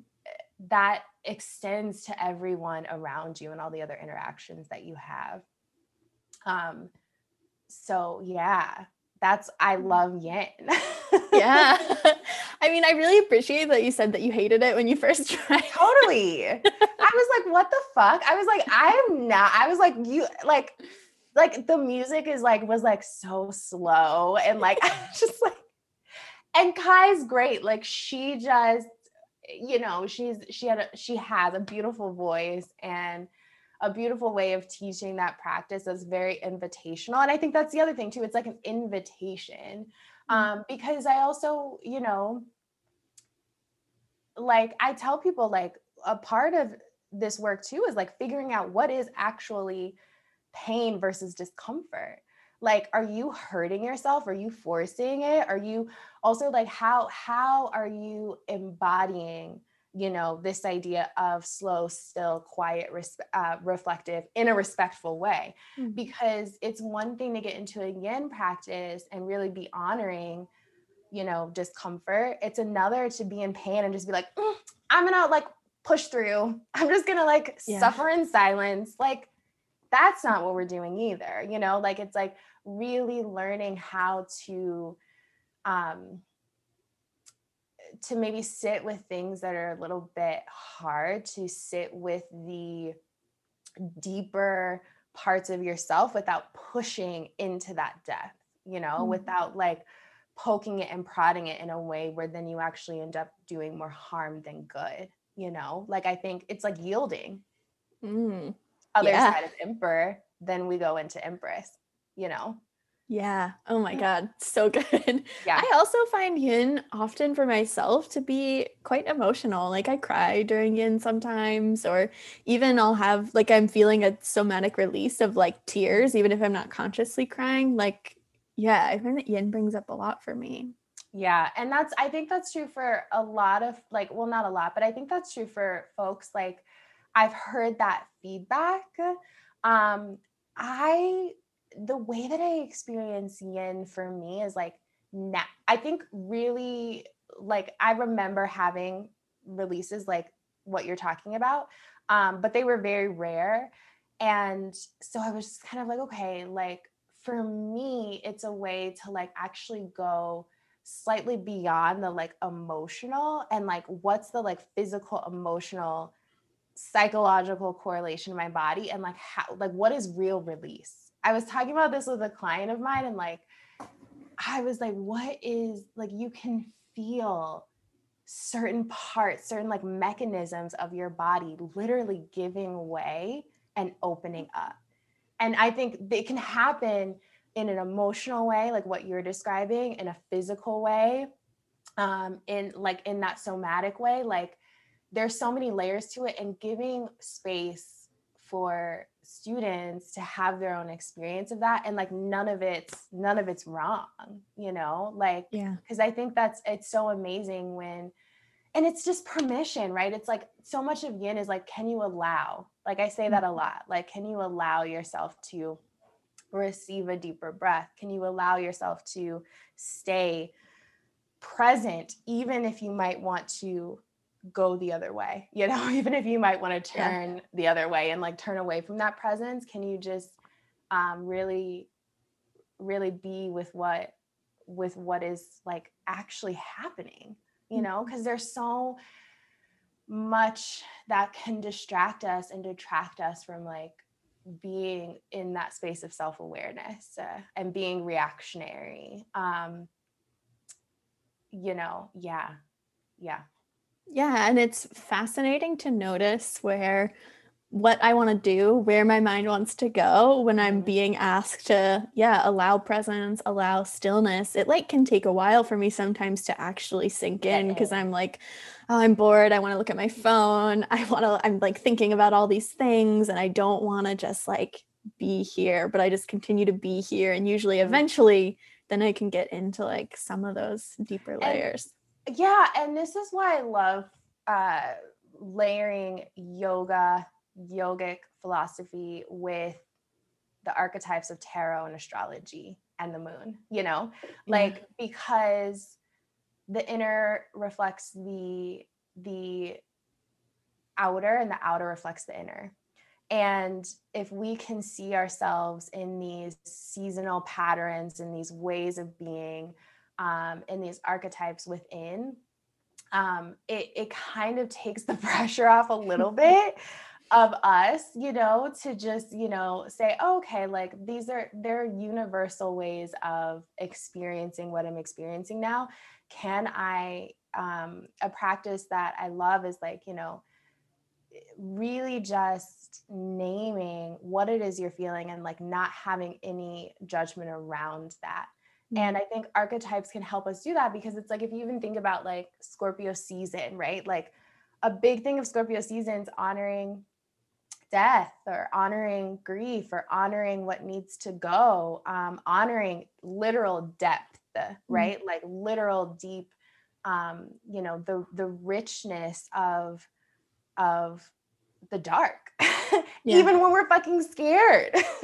that extends to everyone around you and all the other interactions that you have. Um so yeah, that's I mm. love yin. yeah. [laughs] [laughs] I mean, I really appreciate that you said that you hated it when you first [laughs] tried. Totally. I was like, what the fuck? I was like, I am not. I was like, you like like the music is like was like so slow and like [laughs] just like and Kai's great. Like she just you know, she's she had a, she has a beautiful voice and a beautiful way of teaching that practice that's very invitational and i think that's the other thing too it's like an invitation mm-hmm. um, because i also you know like i tell people like a part of this work too is like figuring out what is actually pain versus discomfort. Like are you hurting yourself? Are you forcing it? Are you also like how how are you embodying you know this idea of slow still quiet res- uh, reflective in a respectful way? Mm-hmm. because it's one thing to get into a yin practice and really be honoring you know discomfort. It's another to be in pain and just be like mm, i'm gonna like push through. I'm just gonna like yeah. suffer in silence. Like that's not what we're doing either you know like it's like really learning how to um to maybe sit with things that are a little bit hard to sit with the deeper parts of yourself without pushing into that depth you know mm-hmm. without like poking it and prodding it in a way where then you actually end up doing more harm than good you know? Like i think it's like yielding. Mm other yeah. side of emperor, then we go into empress, you know? Yeah. Oh my God. So [laughs] good. Yeah. I also find yin often for myself to be quite emotional. Like I cry during yin sometimes, or even I'll have like I'm feeling a somatic release of like tears, even if I'm not consciously crying. Like, yeah, I find that yin brings up a lot for me. Yeah. And that's, I think that's true for a lot of like, well, not a lot, but I think that's true for folks like I've heard that feedback. Um, I the way that I experience yin for me is like now I think really like I remember having releases like what you're talking about, um, but they were very rare. And so I was kind of like, okay, like for me, it's a way to like actually go slightly beyond the like emotional and like what's the like physical emotional psychological correlation in my body and like how like what is real release? I was talking about this with a client of mine and like i was like what is like you can feel certain parts certain like mechanisms of your body literally giving way and opening up. And i think it can happen in an emotional way like what you're describing in a physical way um in like in that somatic way like there's so many layers to it and giving space for students to have their own experience of that and like none of it's none of it's wrong you know? Like yeah. because i think that's it's so amazing when and it's just permission right? It's like so much of yin is like can you allow like i say that a mm-hmm. lot like can you allow yourself to receive a deeper breath? Can you allow yourself to stay present even if you might want to go the other way you know [laughs] even if you might want to turn yeah. the other way and like turn away from that presence can you just um, really really be with what with what is like actually happening you know because mm-hmm. there's so much that can distract us and detract us from like being in that space of self-awareness uh, and being reactionary um you know yeah yeah yeah, and it's fascinating to notice where what I want to do, where my mind wants to go when I'm mm-hmm. being asked to, yeah, allow presence, allow stillness. It like can take a while for me sometimes to actually sink in because I'm like, oh, I'm bored. I want to look at my phone. I want to, I'm like thinking about all these things and I don't want to just like be here, but I just continue to be here. And usually mm-hmm. eventually, then I can get into like some of those deeper layers. Yeah, and this is why I love uh, layering yoga, yogic philosophy with the archetypes of tarot and astrology and the moon, you know, like because the inner reflects the the outer and the outer reflects the inner. And if we can see ourselves in these seasonal patterns and these ways of being, um, and these archetypes within, um, it, it kind of takes the [laughs] pressure off a little [laughs] bit of us, you know, to just, you know, say, oh, okay, like these are, they're universal ways of experiencing what I'm experiencing now. Can I, um, a practice that I love is like, you know, really just naming what it is you're feeling and like not having any judgment around that and mm-hmm. I think archetypes can help us do that because it's like if you even think about like Scorpio season, right? Like a big thing of Scorpio season is honoring death or honoring grief or honoring what needs to go, um, honoring literal depth, mm-hmm. right? Mm-hmm. Like literal deep, um, you know, the the richness of of the dark [laughs] yeah. even when we're fucking scared. [laughs]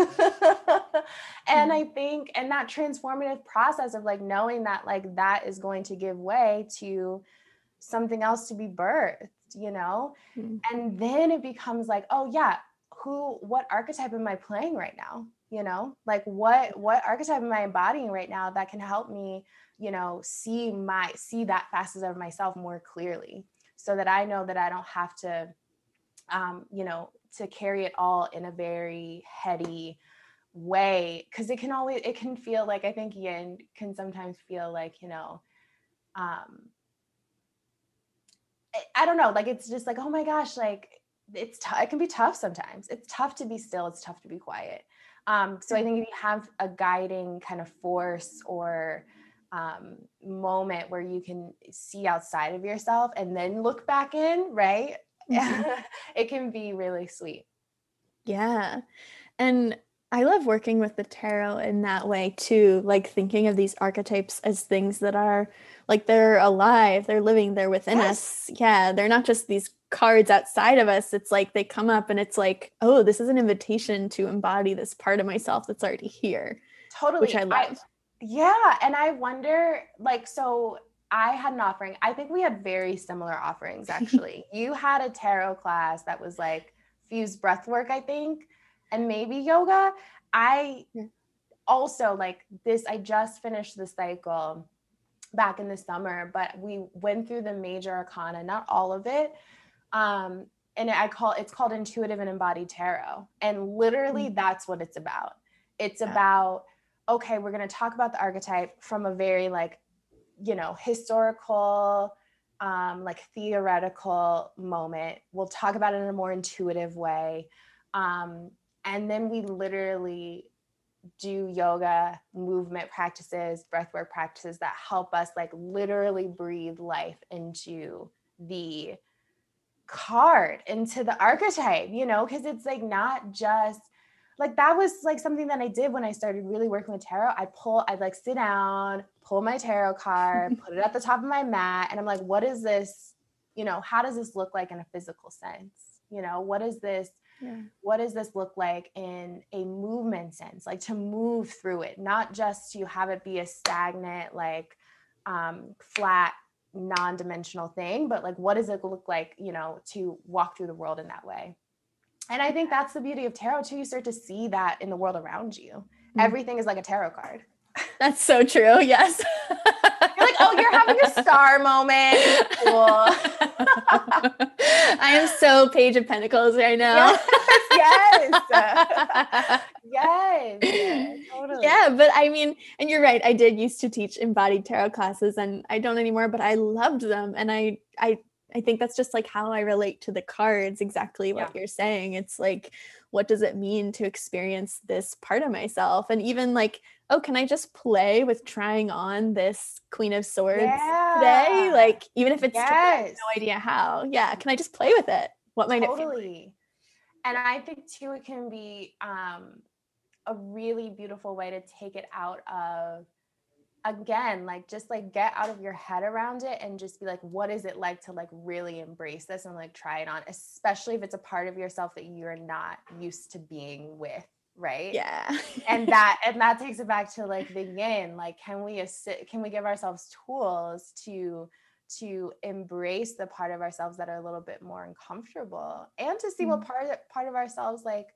and mm-hmm. I think, and that transformative process of like knowing that like that is going to give way to something else to be birthed, you know? Mm-hmm. And then it becomes like, oh yeah, who, what archetype am I playing right now? You know, like what, what archetype am I embodying right now that can help me, you know, see my, see that facet of myself more clearly so that I know that I don't have to, um, you know, to carry it all in a very heady way because it can always it can feel like i think yin can sometimes feel like you know um i don't know like it's just like oh my gosh like it's t- it can be tough sometimes. It's tough to be still it's tough to be quiet. Um so i think if you have a guiding kind of force or um, moment where you can see outside of yourself and then look back in right mm-hmm. [laughs] [laughs] it can be really sweet. Yeah. And I love working with the tarot in that way too, like thinking of these archetypes as things that are like they're alive, they're living, they're within yes. us. Yeah, they're not just these cards outside of us. It's like they come up and it's like, oh, this is an invitation to embody this part of myself that's already here. Totally. Which I love. I, yeah. And I wonder, like, so I had an offering. I think we had very similar offerings actually. [laughs] you had a tarot class that was like fused breath work, I think, and maybe yoga. I also like this, I just finished the cycle back in the summer, but we went through the major arcana, not all of it. Um, and I call it's called intuitive and embodied tarot. And literally mm-hmm. that's what it's about. It's yeah. about okay, we're going to talk about the archetype from a very like you know, historical, um, like theoretical moment. We'll talk about it in a more intuitive way. Um, and then we literally do yoga movement practices breathwork practices that help us like literally breathe life into the card into the archetype you know because it's like not just like that was like something that I did when I started really working with tarot. I pull, I'd like sit down, pull my tarot card, [laughs] put it at the top of my mat, and I'm like, what is this? You know, how does this look like in a physical sense? You know, what is this? Yeah. What does this look like in a movement sense? Like to move through it, not just to have it be a stagnant, like um, flat, non-dimensional thing, but like what does it look like, you know, to walk through the world in that way? And I think that's the beauty of tarot too. You start to see that in the world around you. Mm-hmm. Everything is like a tarot card. That's so true. Yes. you're like, oh, you're having a star moment. Cool. [laughs] I am so Page of Pentacles right now. Yes. Yes. [laughs] yes. yes. Totally. Yeah, but I mean, and you're right. I did used to teach embodied tarot classes and I don't anymore, but I loved them. And I I I think that's just like how I relate to the cards, exactly what yeah. you're saying. It's like, what does it mean to experience this part of myself? And even like, oh, can I just play with trying on this Queen of Swords yeah. today? Like, even if it's yes. no idea how. Yeah. Can I just play with it? What might totally. it feel like? And I think too, it can be um, a really beautiful way to take it out of again like just like get out of your head around it and just be like what is it like to like really embrace this and like try it on? Especially if it's a part of yourself that you're not used to being with right? Yeah. And that and that [laughs] takes it back to like the yin like can we assist can we give ourselves tools to to embrace the part of ourselves that are a little bit more uncomfortable and to see mm-hmm. what part part of ourselves like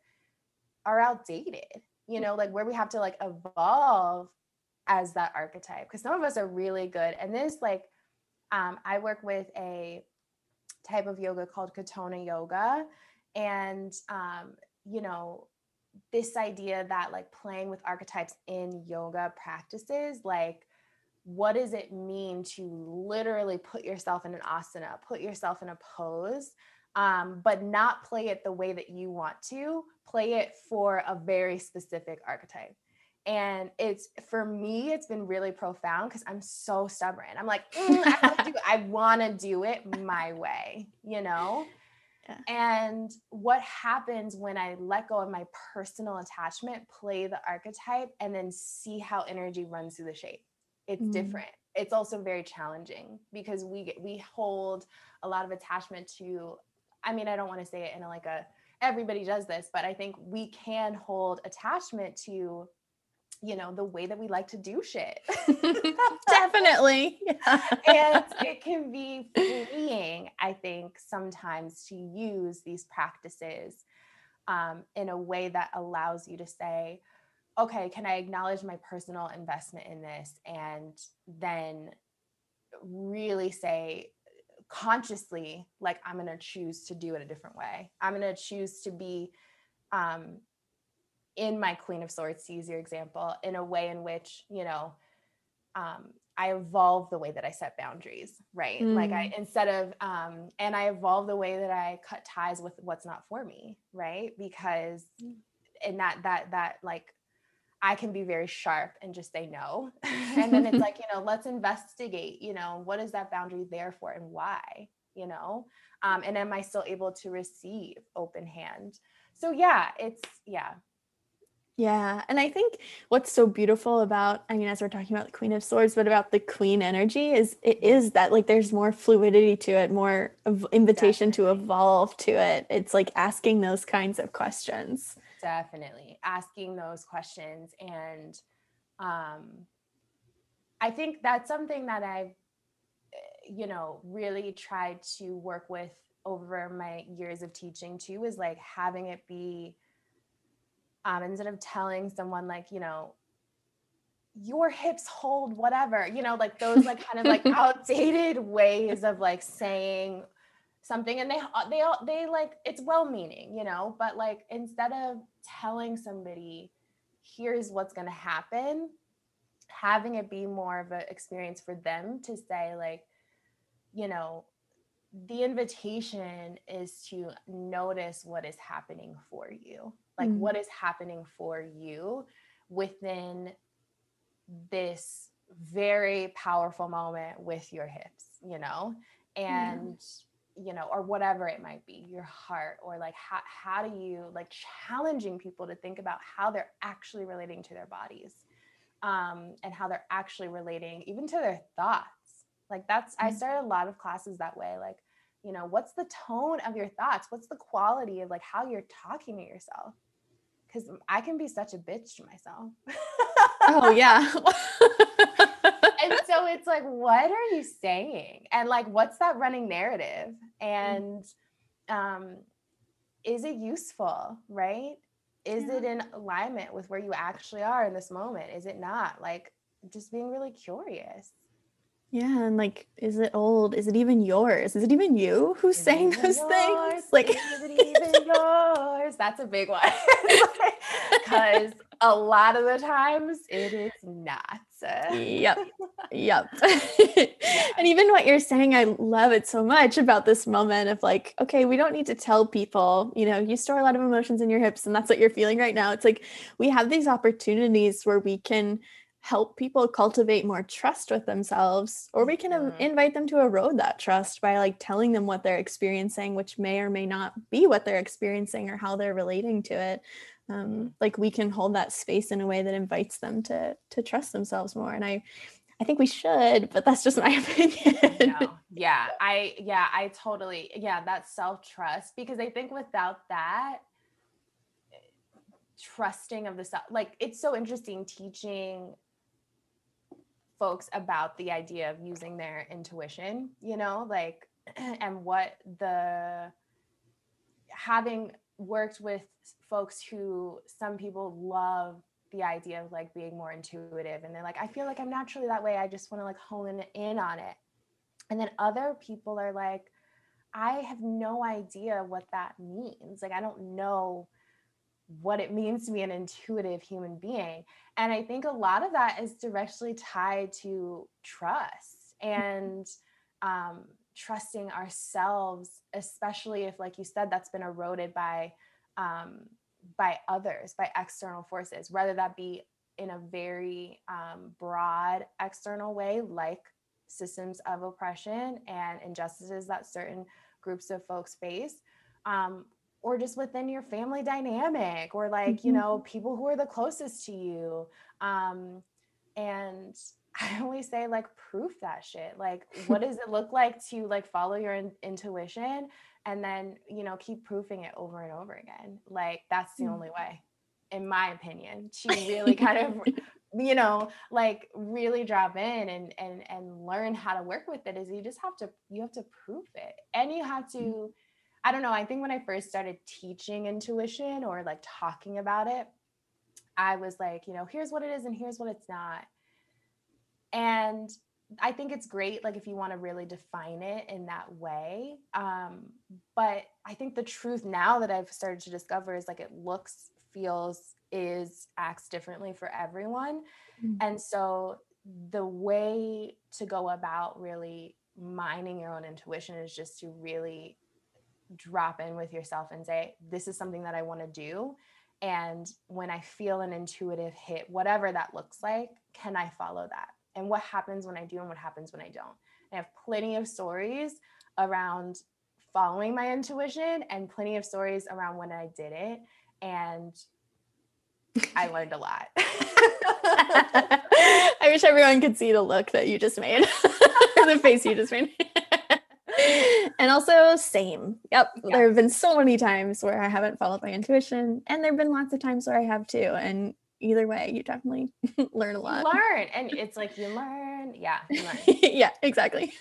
are outdated you know like where we have to like evolve as that archetype because some of us are really good. And this like um, i work with a type of yoga called Katonah yoga. And um, you know this idea that like playing with archetypes in yoga practices like what does it mean to literally put yourself in an asana put yourself in a pose um, but not play it the way that you want to play it for a very specific archetype and it's for me it's been really profound because i'm so stubborn i'm like mm, I, want to [laughs] do it my way you know yeah. and what happens when i let go of my personal attachment play the archetype and then see how energy runs through the shape it's mm. different it's also very challenging because we get, we hold a lot of attachment to i mean i don't want to say it in a, like a everybody does this but i think we can hold attachment to you know the way that we like to do shit. [laughs] [laughs] Definitely. and [laughs] it can be freeing i think sometimes to use these practices um, in a way that allows you to say okay can i acknowledge my personal investment in this? And then really say consciously like i'm going to choose to do it a different way. I'm going to choose to be um, in my Queen of Swords, to use your example, in a way in which, you know, um, I evolve the way that I set boundaries, right? Mm. Like I, mm. instead of, um, and I evolve the way that I cut ties with what's not for me, right? Because, and that, that, that like, I can be very sharp and just say no. [laughs] and then it's like, you know, let's investigate, you know, what is that boundary there for and why, you know? Um, and am I still able to receive open hand? So yeah, it's, yeah, yeah. And I think what's so beautiful about, I mean, as we're talking about the Queen of Swords, but about the Queen energy is it is that like there's more fluidity to it, more of invitation Definitely. to evolve to it. It's like asking those kinds of questions. Definitely. Asking those questions. And um I think that's something that I've, eh, you know, really tried to work with over my years of teaching too, is like having it be um, instead of telling someone like you know your hips hold whatever you know like those like kind of like [laughs] outdated ways of like saying something. And they uh, they all they like it's well meaning you know but like instead of telling somebody here's what's going to happen having it be more of an experience for them to say like you know the invitation is to notice what is happening for you like mm-hmm. what is happening for you within this very powerful moment with your hips you know? And you know or whatever it might be your heart or like how, how do you like challenging people to think about how they're actually relating to their bodies um, and how they're actually relating even to their thoughts. Like that's i Mm. started a lot of classes that way like you know what's the tone of your thoughts? What's the quality of like how you're talking to yourself because i can be such a bitch to myself Oh yeah. [laughs] and so it's like what are you saying and like what's that running narrative and um is it useful right is Yeah. it in alignment with where you actually are in this moment is it not like just being really curious yeah, and like, is it old? Is it even yours? Is it even you who's Is saying those yours? things? Like, is it [laughs] even yours. That's a big one. [laughs] Because a lot of the times it is not yep. Yep. [laughs] And even what you're saying i love it so much about this moment of like okay we don't need to tell people you know you store a lot of emotions in your hips and that's what you're feeling right now. It's like we have these opportunities where we can help people cultivate more trust with themselves or we can um, Mhm. invite them to erode that trust by like telling them what they're experiencing which may or may not be what they're experiencing or how they're relating to it. Um, like we can hold that space in a way that invites them to to trust themselves more and i i think we should but that's just my [laughs] opinion. No. Yeah. I yeah i totally yeah that self-trust because i think without that trusting of the self like it's so interesting teaching folks about the idea of using their intuition you know like [clears throat] and what the having worked with folks who some people love the idea of like being more intuitive and they're like i feel like i'm naturally that way i just want to like hone in on it. And then other people are like i have no idea what that means like i don't know what it means to be an intuitive human being. And i think a lot of that is directly tied to trust and um, trusting ourselves especially if like you said that's been eroded by um, by others by external forces whether that be in a very um, broad external way like systems of oppression and injustices that certain groups of folks face um, or just within your family dynamic or like you Mhm. know people who are the closest to you um, and [laughs] i always say like proof that shit like what does it look like to like follow your in- intuition and then you know keep proofing it over and over again like that's the Mm. only way in my opinion to really [laughs] kind of you know like really drop in and and and learn how to work with it is you just have to you have to prove it and you have to i don't know i think when i first started teaching intuition or like talking about it i was like you know here's what it is and here's what it's not and i think it's great like if you want to really define it in that way um but i think the truth now that i've started to discover is like it looks feels is acts differently for everyone Mm. and so the way to go about really mining your own intuition is just to really drop in with yourself and say this is something that i want to do. And when i feel an intuitive hit whatever that looks like can i follow that? And what happens when i do and what happens when i don't? I have plenty of stories around following my intuition and plenty of stories around when i did it and i learned a lot. [laughs] I wish everyone could see the look that you just made, [laughs] the face you just made. [laughs] [laughs] and also, same. Yep. Yeah. There have been so many times where I haven't followed my intuition, and there have been lots of times where I have too. And either way, you definitely [laughs] learn a you lot. learn and [laughs] it's like you learn yeah you learn yeah, exactly.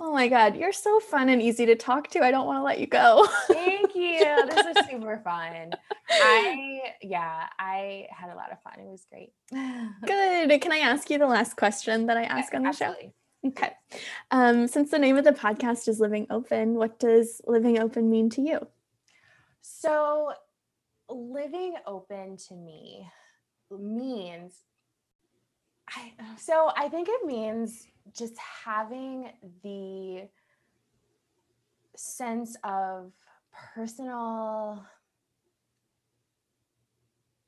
oh my God. You're so fun and easy to talk to. I don't want to let you go. Thank you. This is super fun. I yeah, I had a lot of fun. It was great. [sighs] Good. Can I ask you the last question that I ask on the show? Okay. Um, since the name of the podcast is Living Open, what does living open mean to you? So, living open to me means I so I think it means just having the sense of personal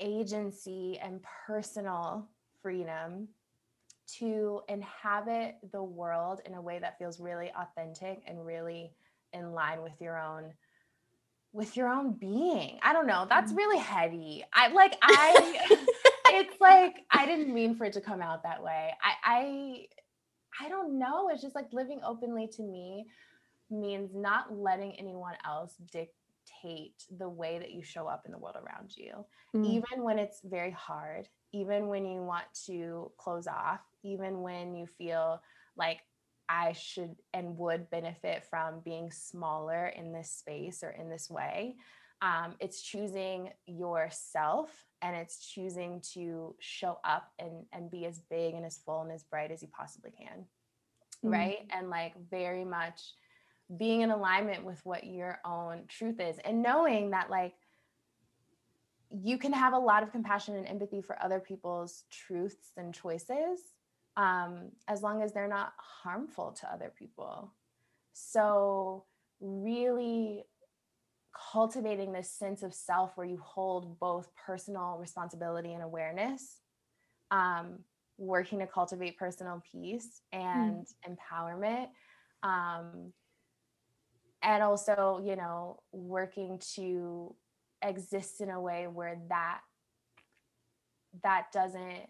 agency and personal freedom to inhabit the world in a way that feels really authentic and really in line with your own with your own being. I don't know. That's mm. really heavy. I like [laughs] I it's like I didn't mean for it to come out that way. I I I don't know. It's just like living openly to me means not letting anyone else dictate the way that you show up in the world around you. Mm. Even when it's very hard, even when you want to close off, even when you feel like I should and would benefit from being smaller in this space or in this way. Um, it's choosing yourself and it's choosing to show up and, and be as big and as full and as bright as you possibly can. Mm-hmm. Right. And like very much being in alignment with what your own truth is and knowing that like you can have a lot of compassion and empathy for other people's truths and choices um, as long as they're not harmful to other people. So, really cultivating this sense of self where you hold both personal responsibility and awareness, um, working to cultivate personal peace and mm. empowerment. Um, and also, you know, working to exist in a way where that that doesn't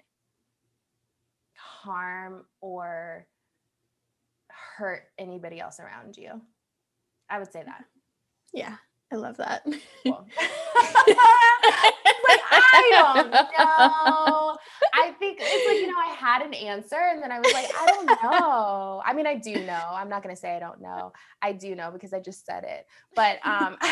harm or hurt anybody else around you. I would say that. Yeah, I love that. Cool. [laughs] like, I don't know. I think it's like, you know, I had an answer and then I was like, I don't know. I mean, I do know. I'm not going to say I don't know. I do know because I just said it. But um [laughs] [laughs]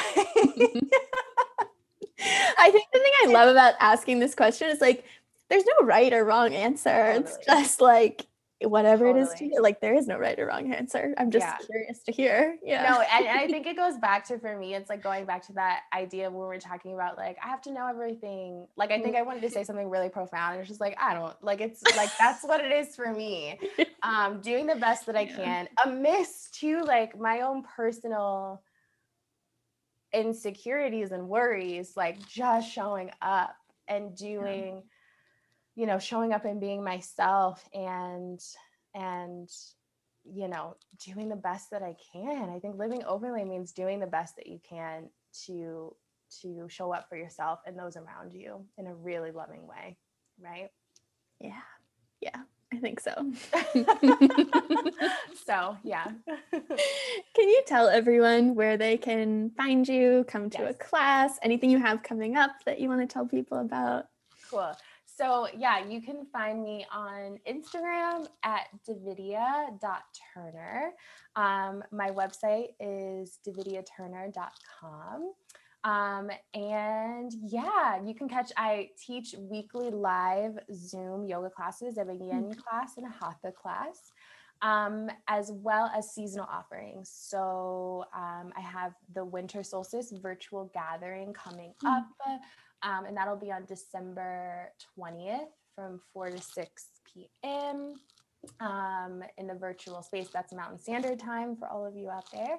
I think the thing I love about asking this question is like there's no right or wrong answer. Totally. It's just like whatever totally. it is to you. Like there is no right or wrong answer. I'm just yeah. curious to hear. Yeah. No, and, and, I [laughs] think it goes back to for me, it's like going back to that idea when we are talking about like I have to know everything. Like I think I wanted to say something really profound. And it's just like, I don't like it's like that's what it is for me. [laughs] Um, doing the best that I can amidst to like my own personal insecurities and worries, like just showing up and doing yeah you know showing up and being myself and and you know doing the best that i can. I think living openly means doing the best that you can to to show up for yourself and those around you in a really loving way right? Yeah. Yeah i think so. [laughs] So yeah. [laughs] Can you tell everyone where they can find you come to yes. a class anything you have coming up that you want to tell people about? Cool so yeah, you can find me on Instagram at davidia.turner. Um, my website is davidiaturner.com. Um, and yeah, you can catch, I teach weekly live Zoom yoga classes. I have a yin mm-hmm. class and a hatha class. Um, as well as seasonal offerings. So um, I have the winter solstice virtual gathering coming mm-hmm. up. Um, and that'll be on December 20th from 4 to 6 p.m. Um, in the virtual space. That's Mountain Standard Time for all of you out there.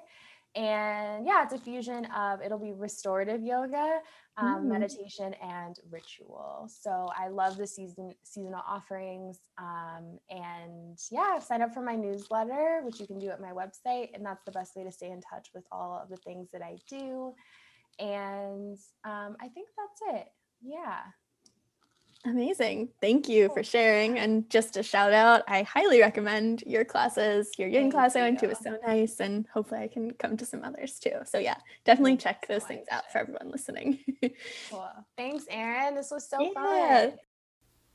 And yeah, it's a fusion of it'll be restorative yoga, um, mm. meditation, and ritual. So I love the season seasonal offerings. Um, and yeah, sign up for my newsletter, which you can do at my website, and that's the best way to stay in touch with all of the things that I do. And um, I think that's it. Yeah. Amazing. Thank you for sharing. And just a shout out, I highly recommend your classes. Your yin class I went to was so nice, and hopefully I can come to some others too. So, yeah, definitely check those things out for everyone listening. [laughs] cool. Thanks, Eryn. This was so yeah. fun.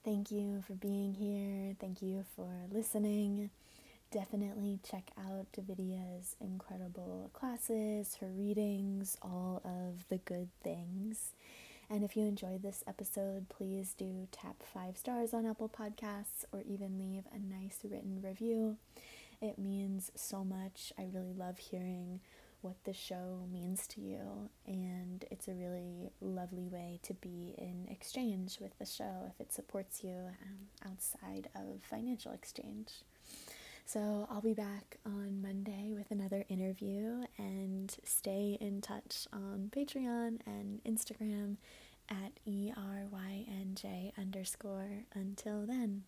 Thank you for being here. Thank you for listening definitely check out Davidia's incredible classes, her readings, all of the good things. And if you enjoyed this episode, please do tap five stars on Apple Podcasts or even leave a nice written review. It means so much. I really love hearing what the show means to you, and it's a really lovely way to be in exchange with the show if it supports you um, outside of financial exchange. So I'll be back on Monday with another interview and stay in touch on Patreon and Instagram at ERYNJ underscore. Until then.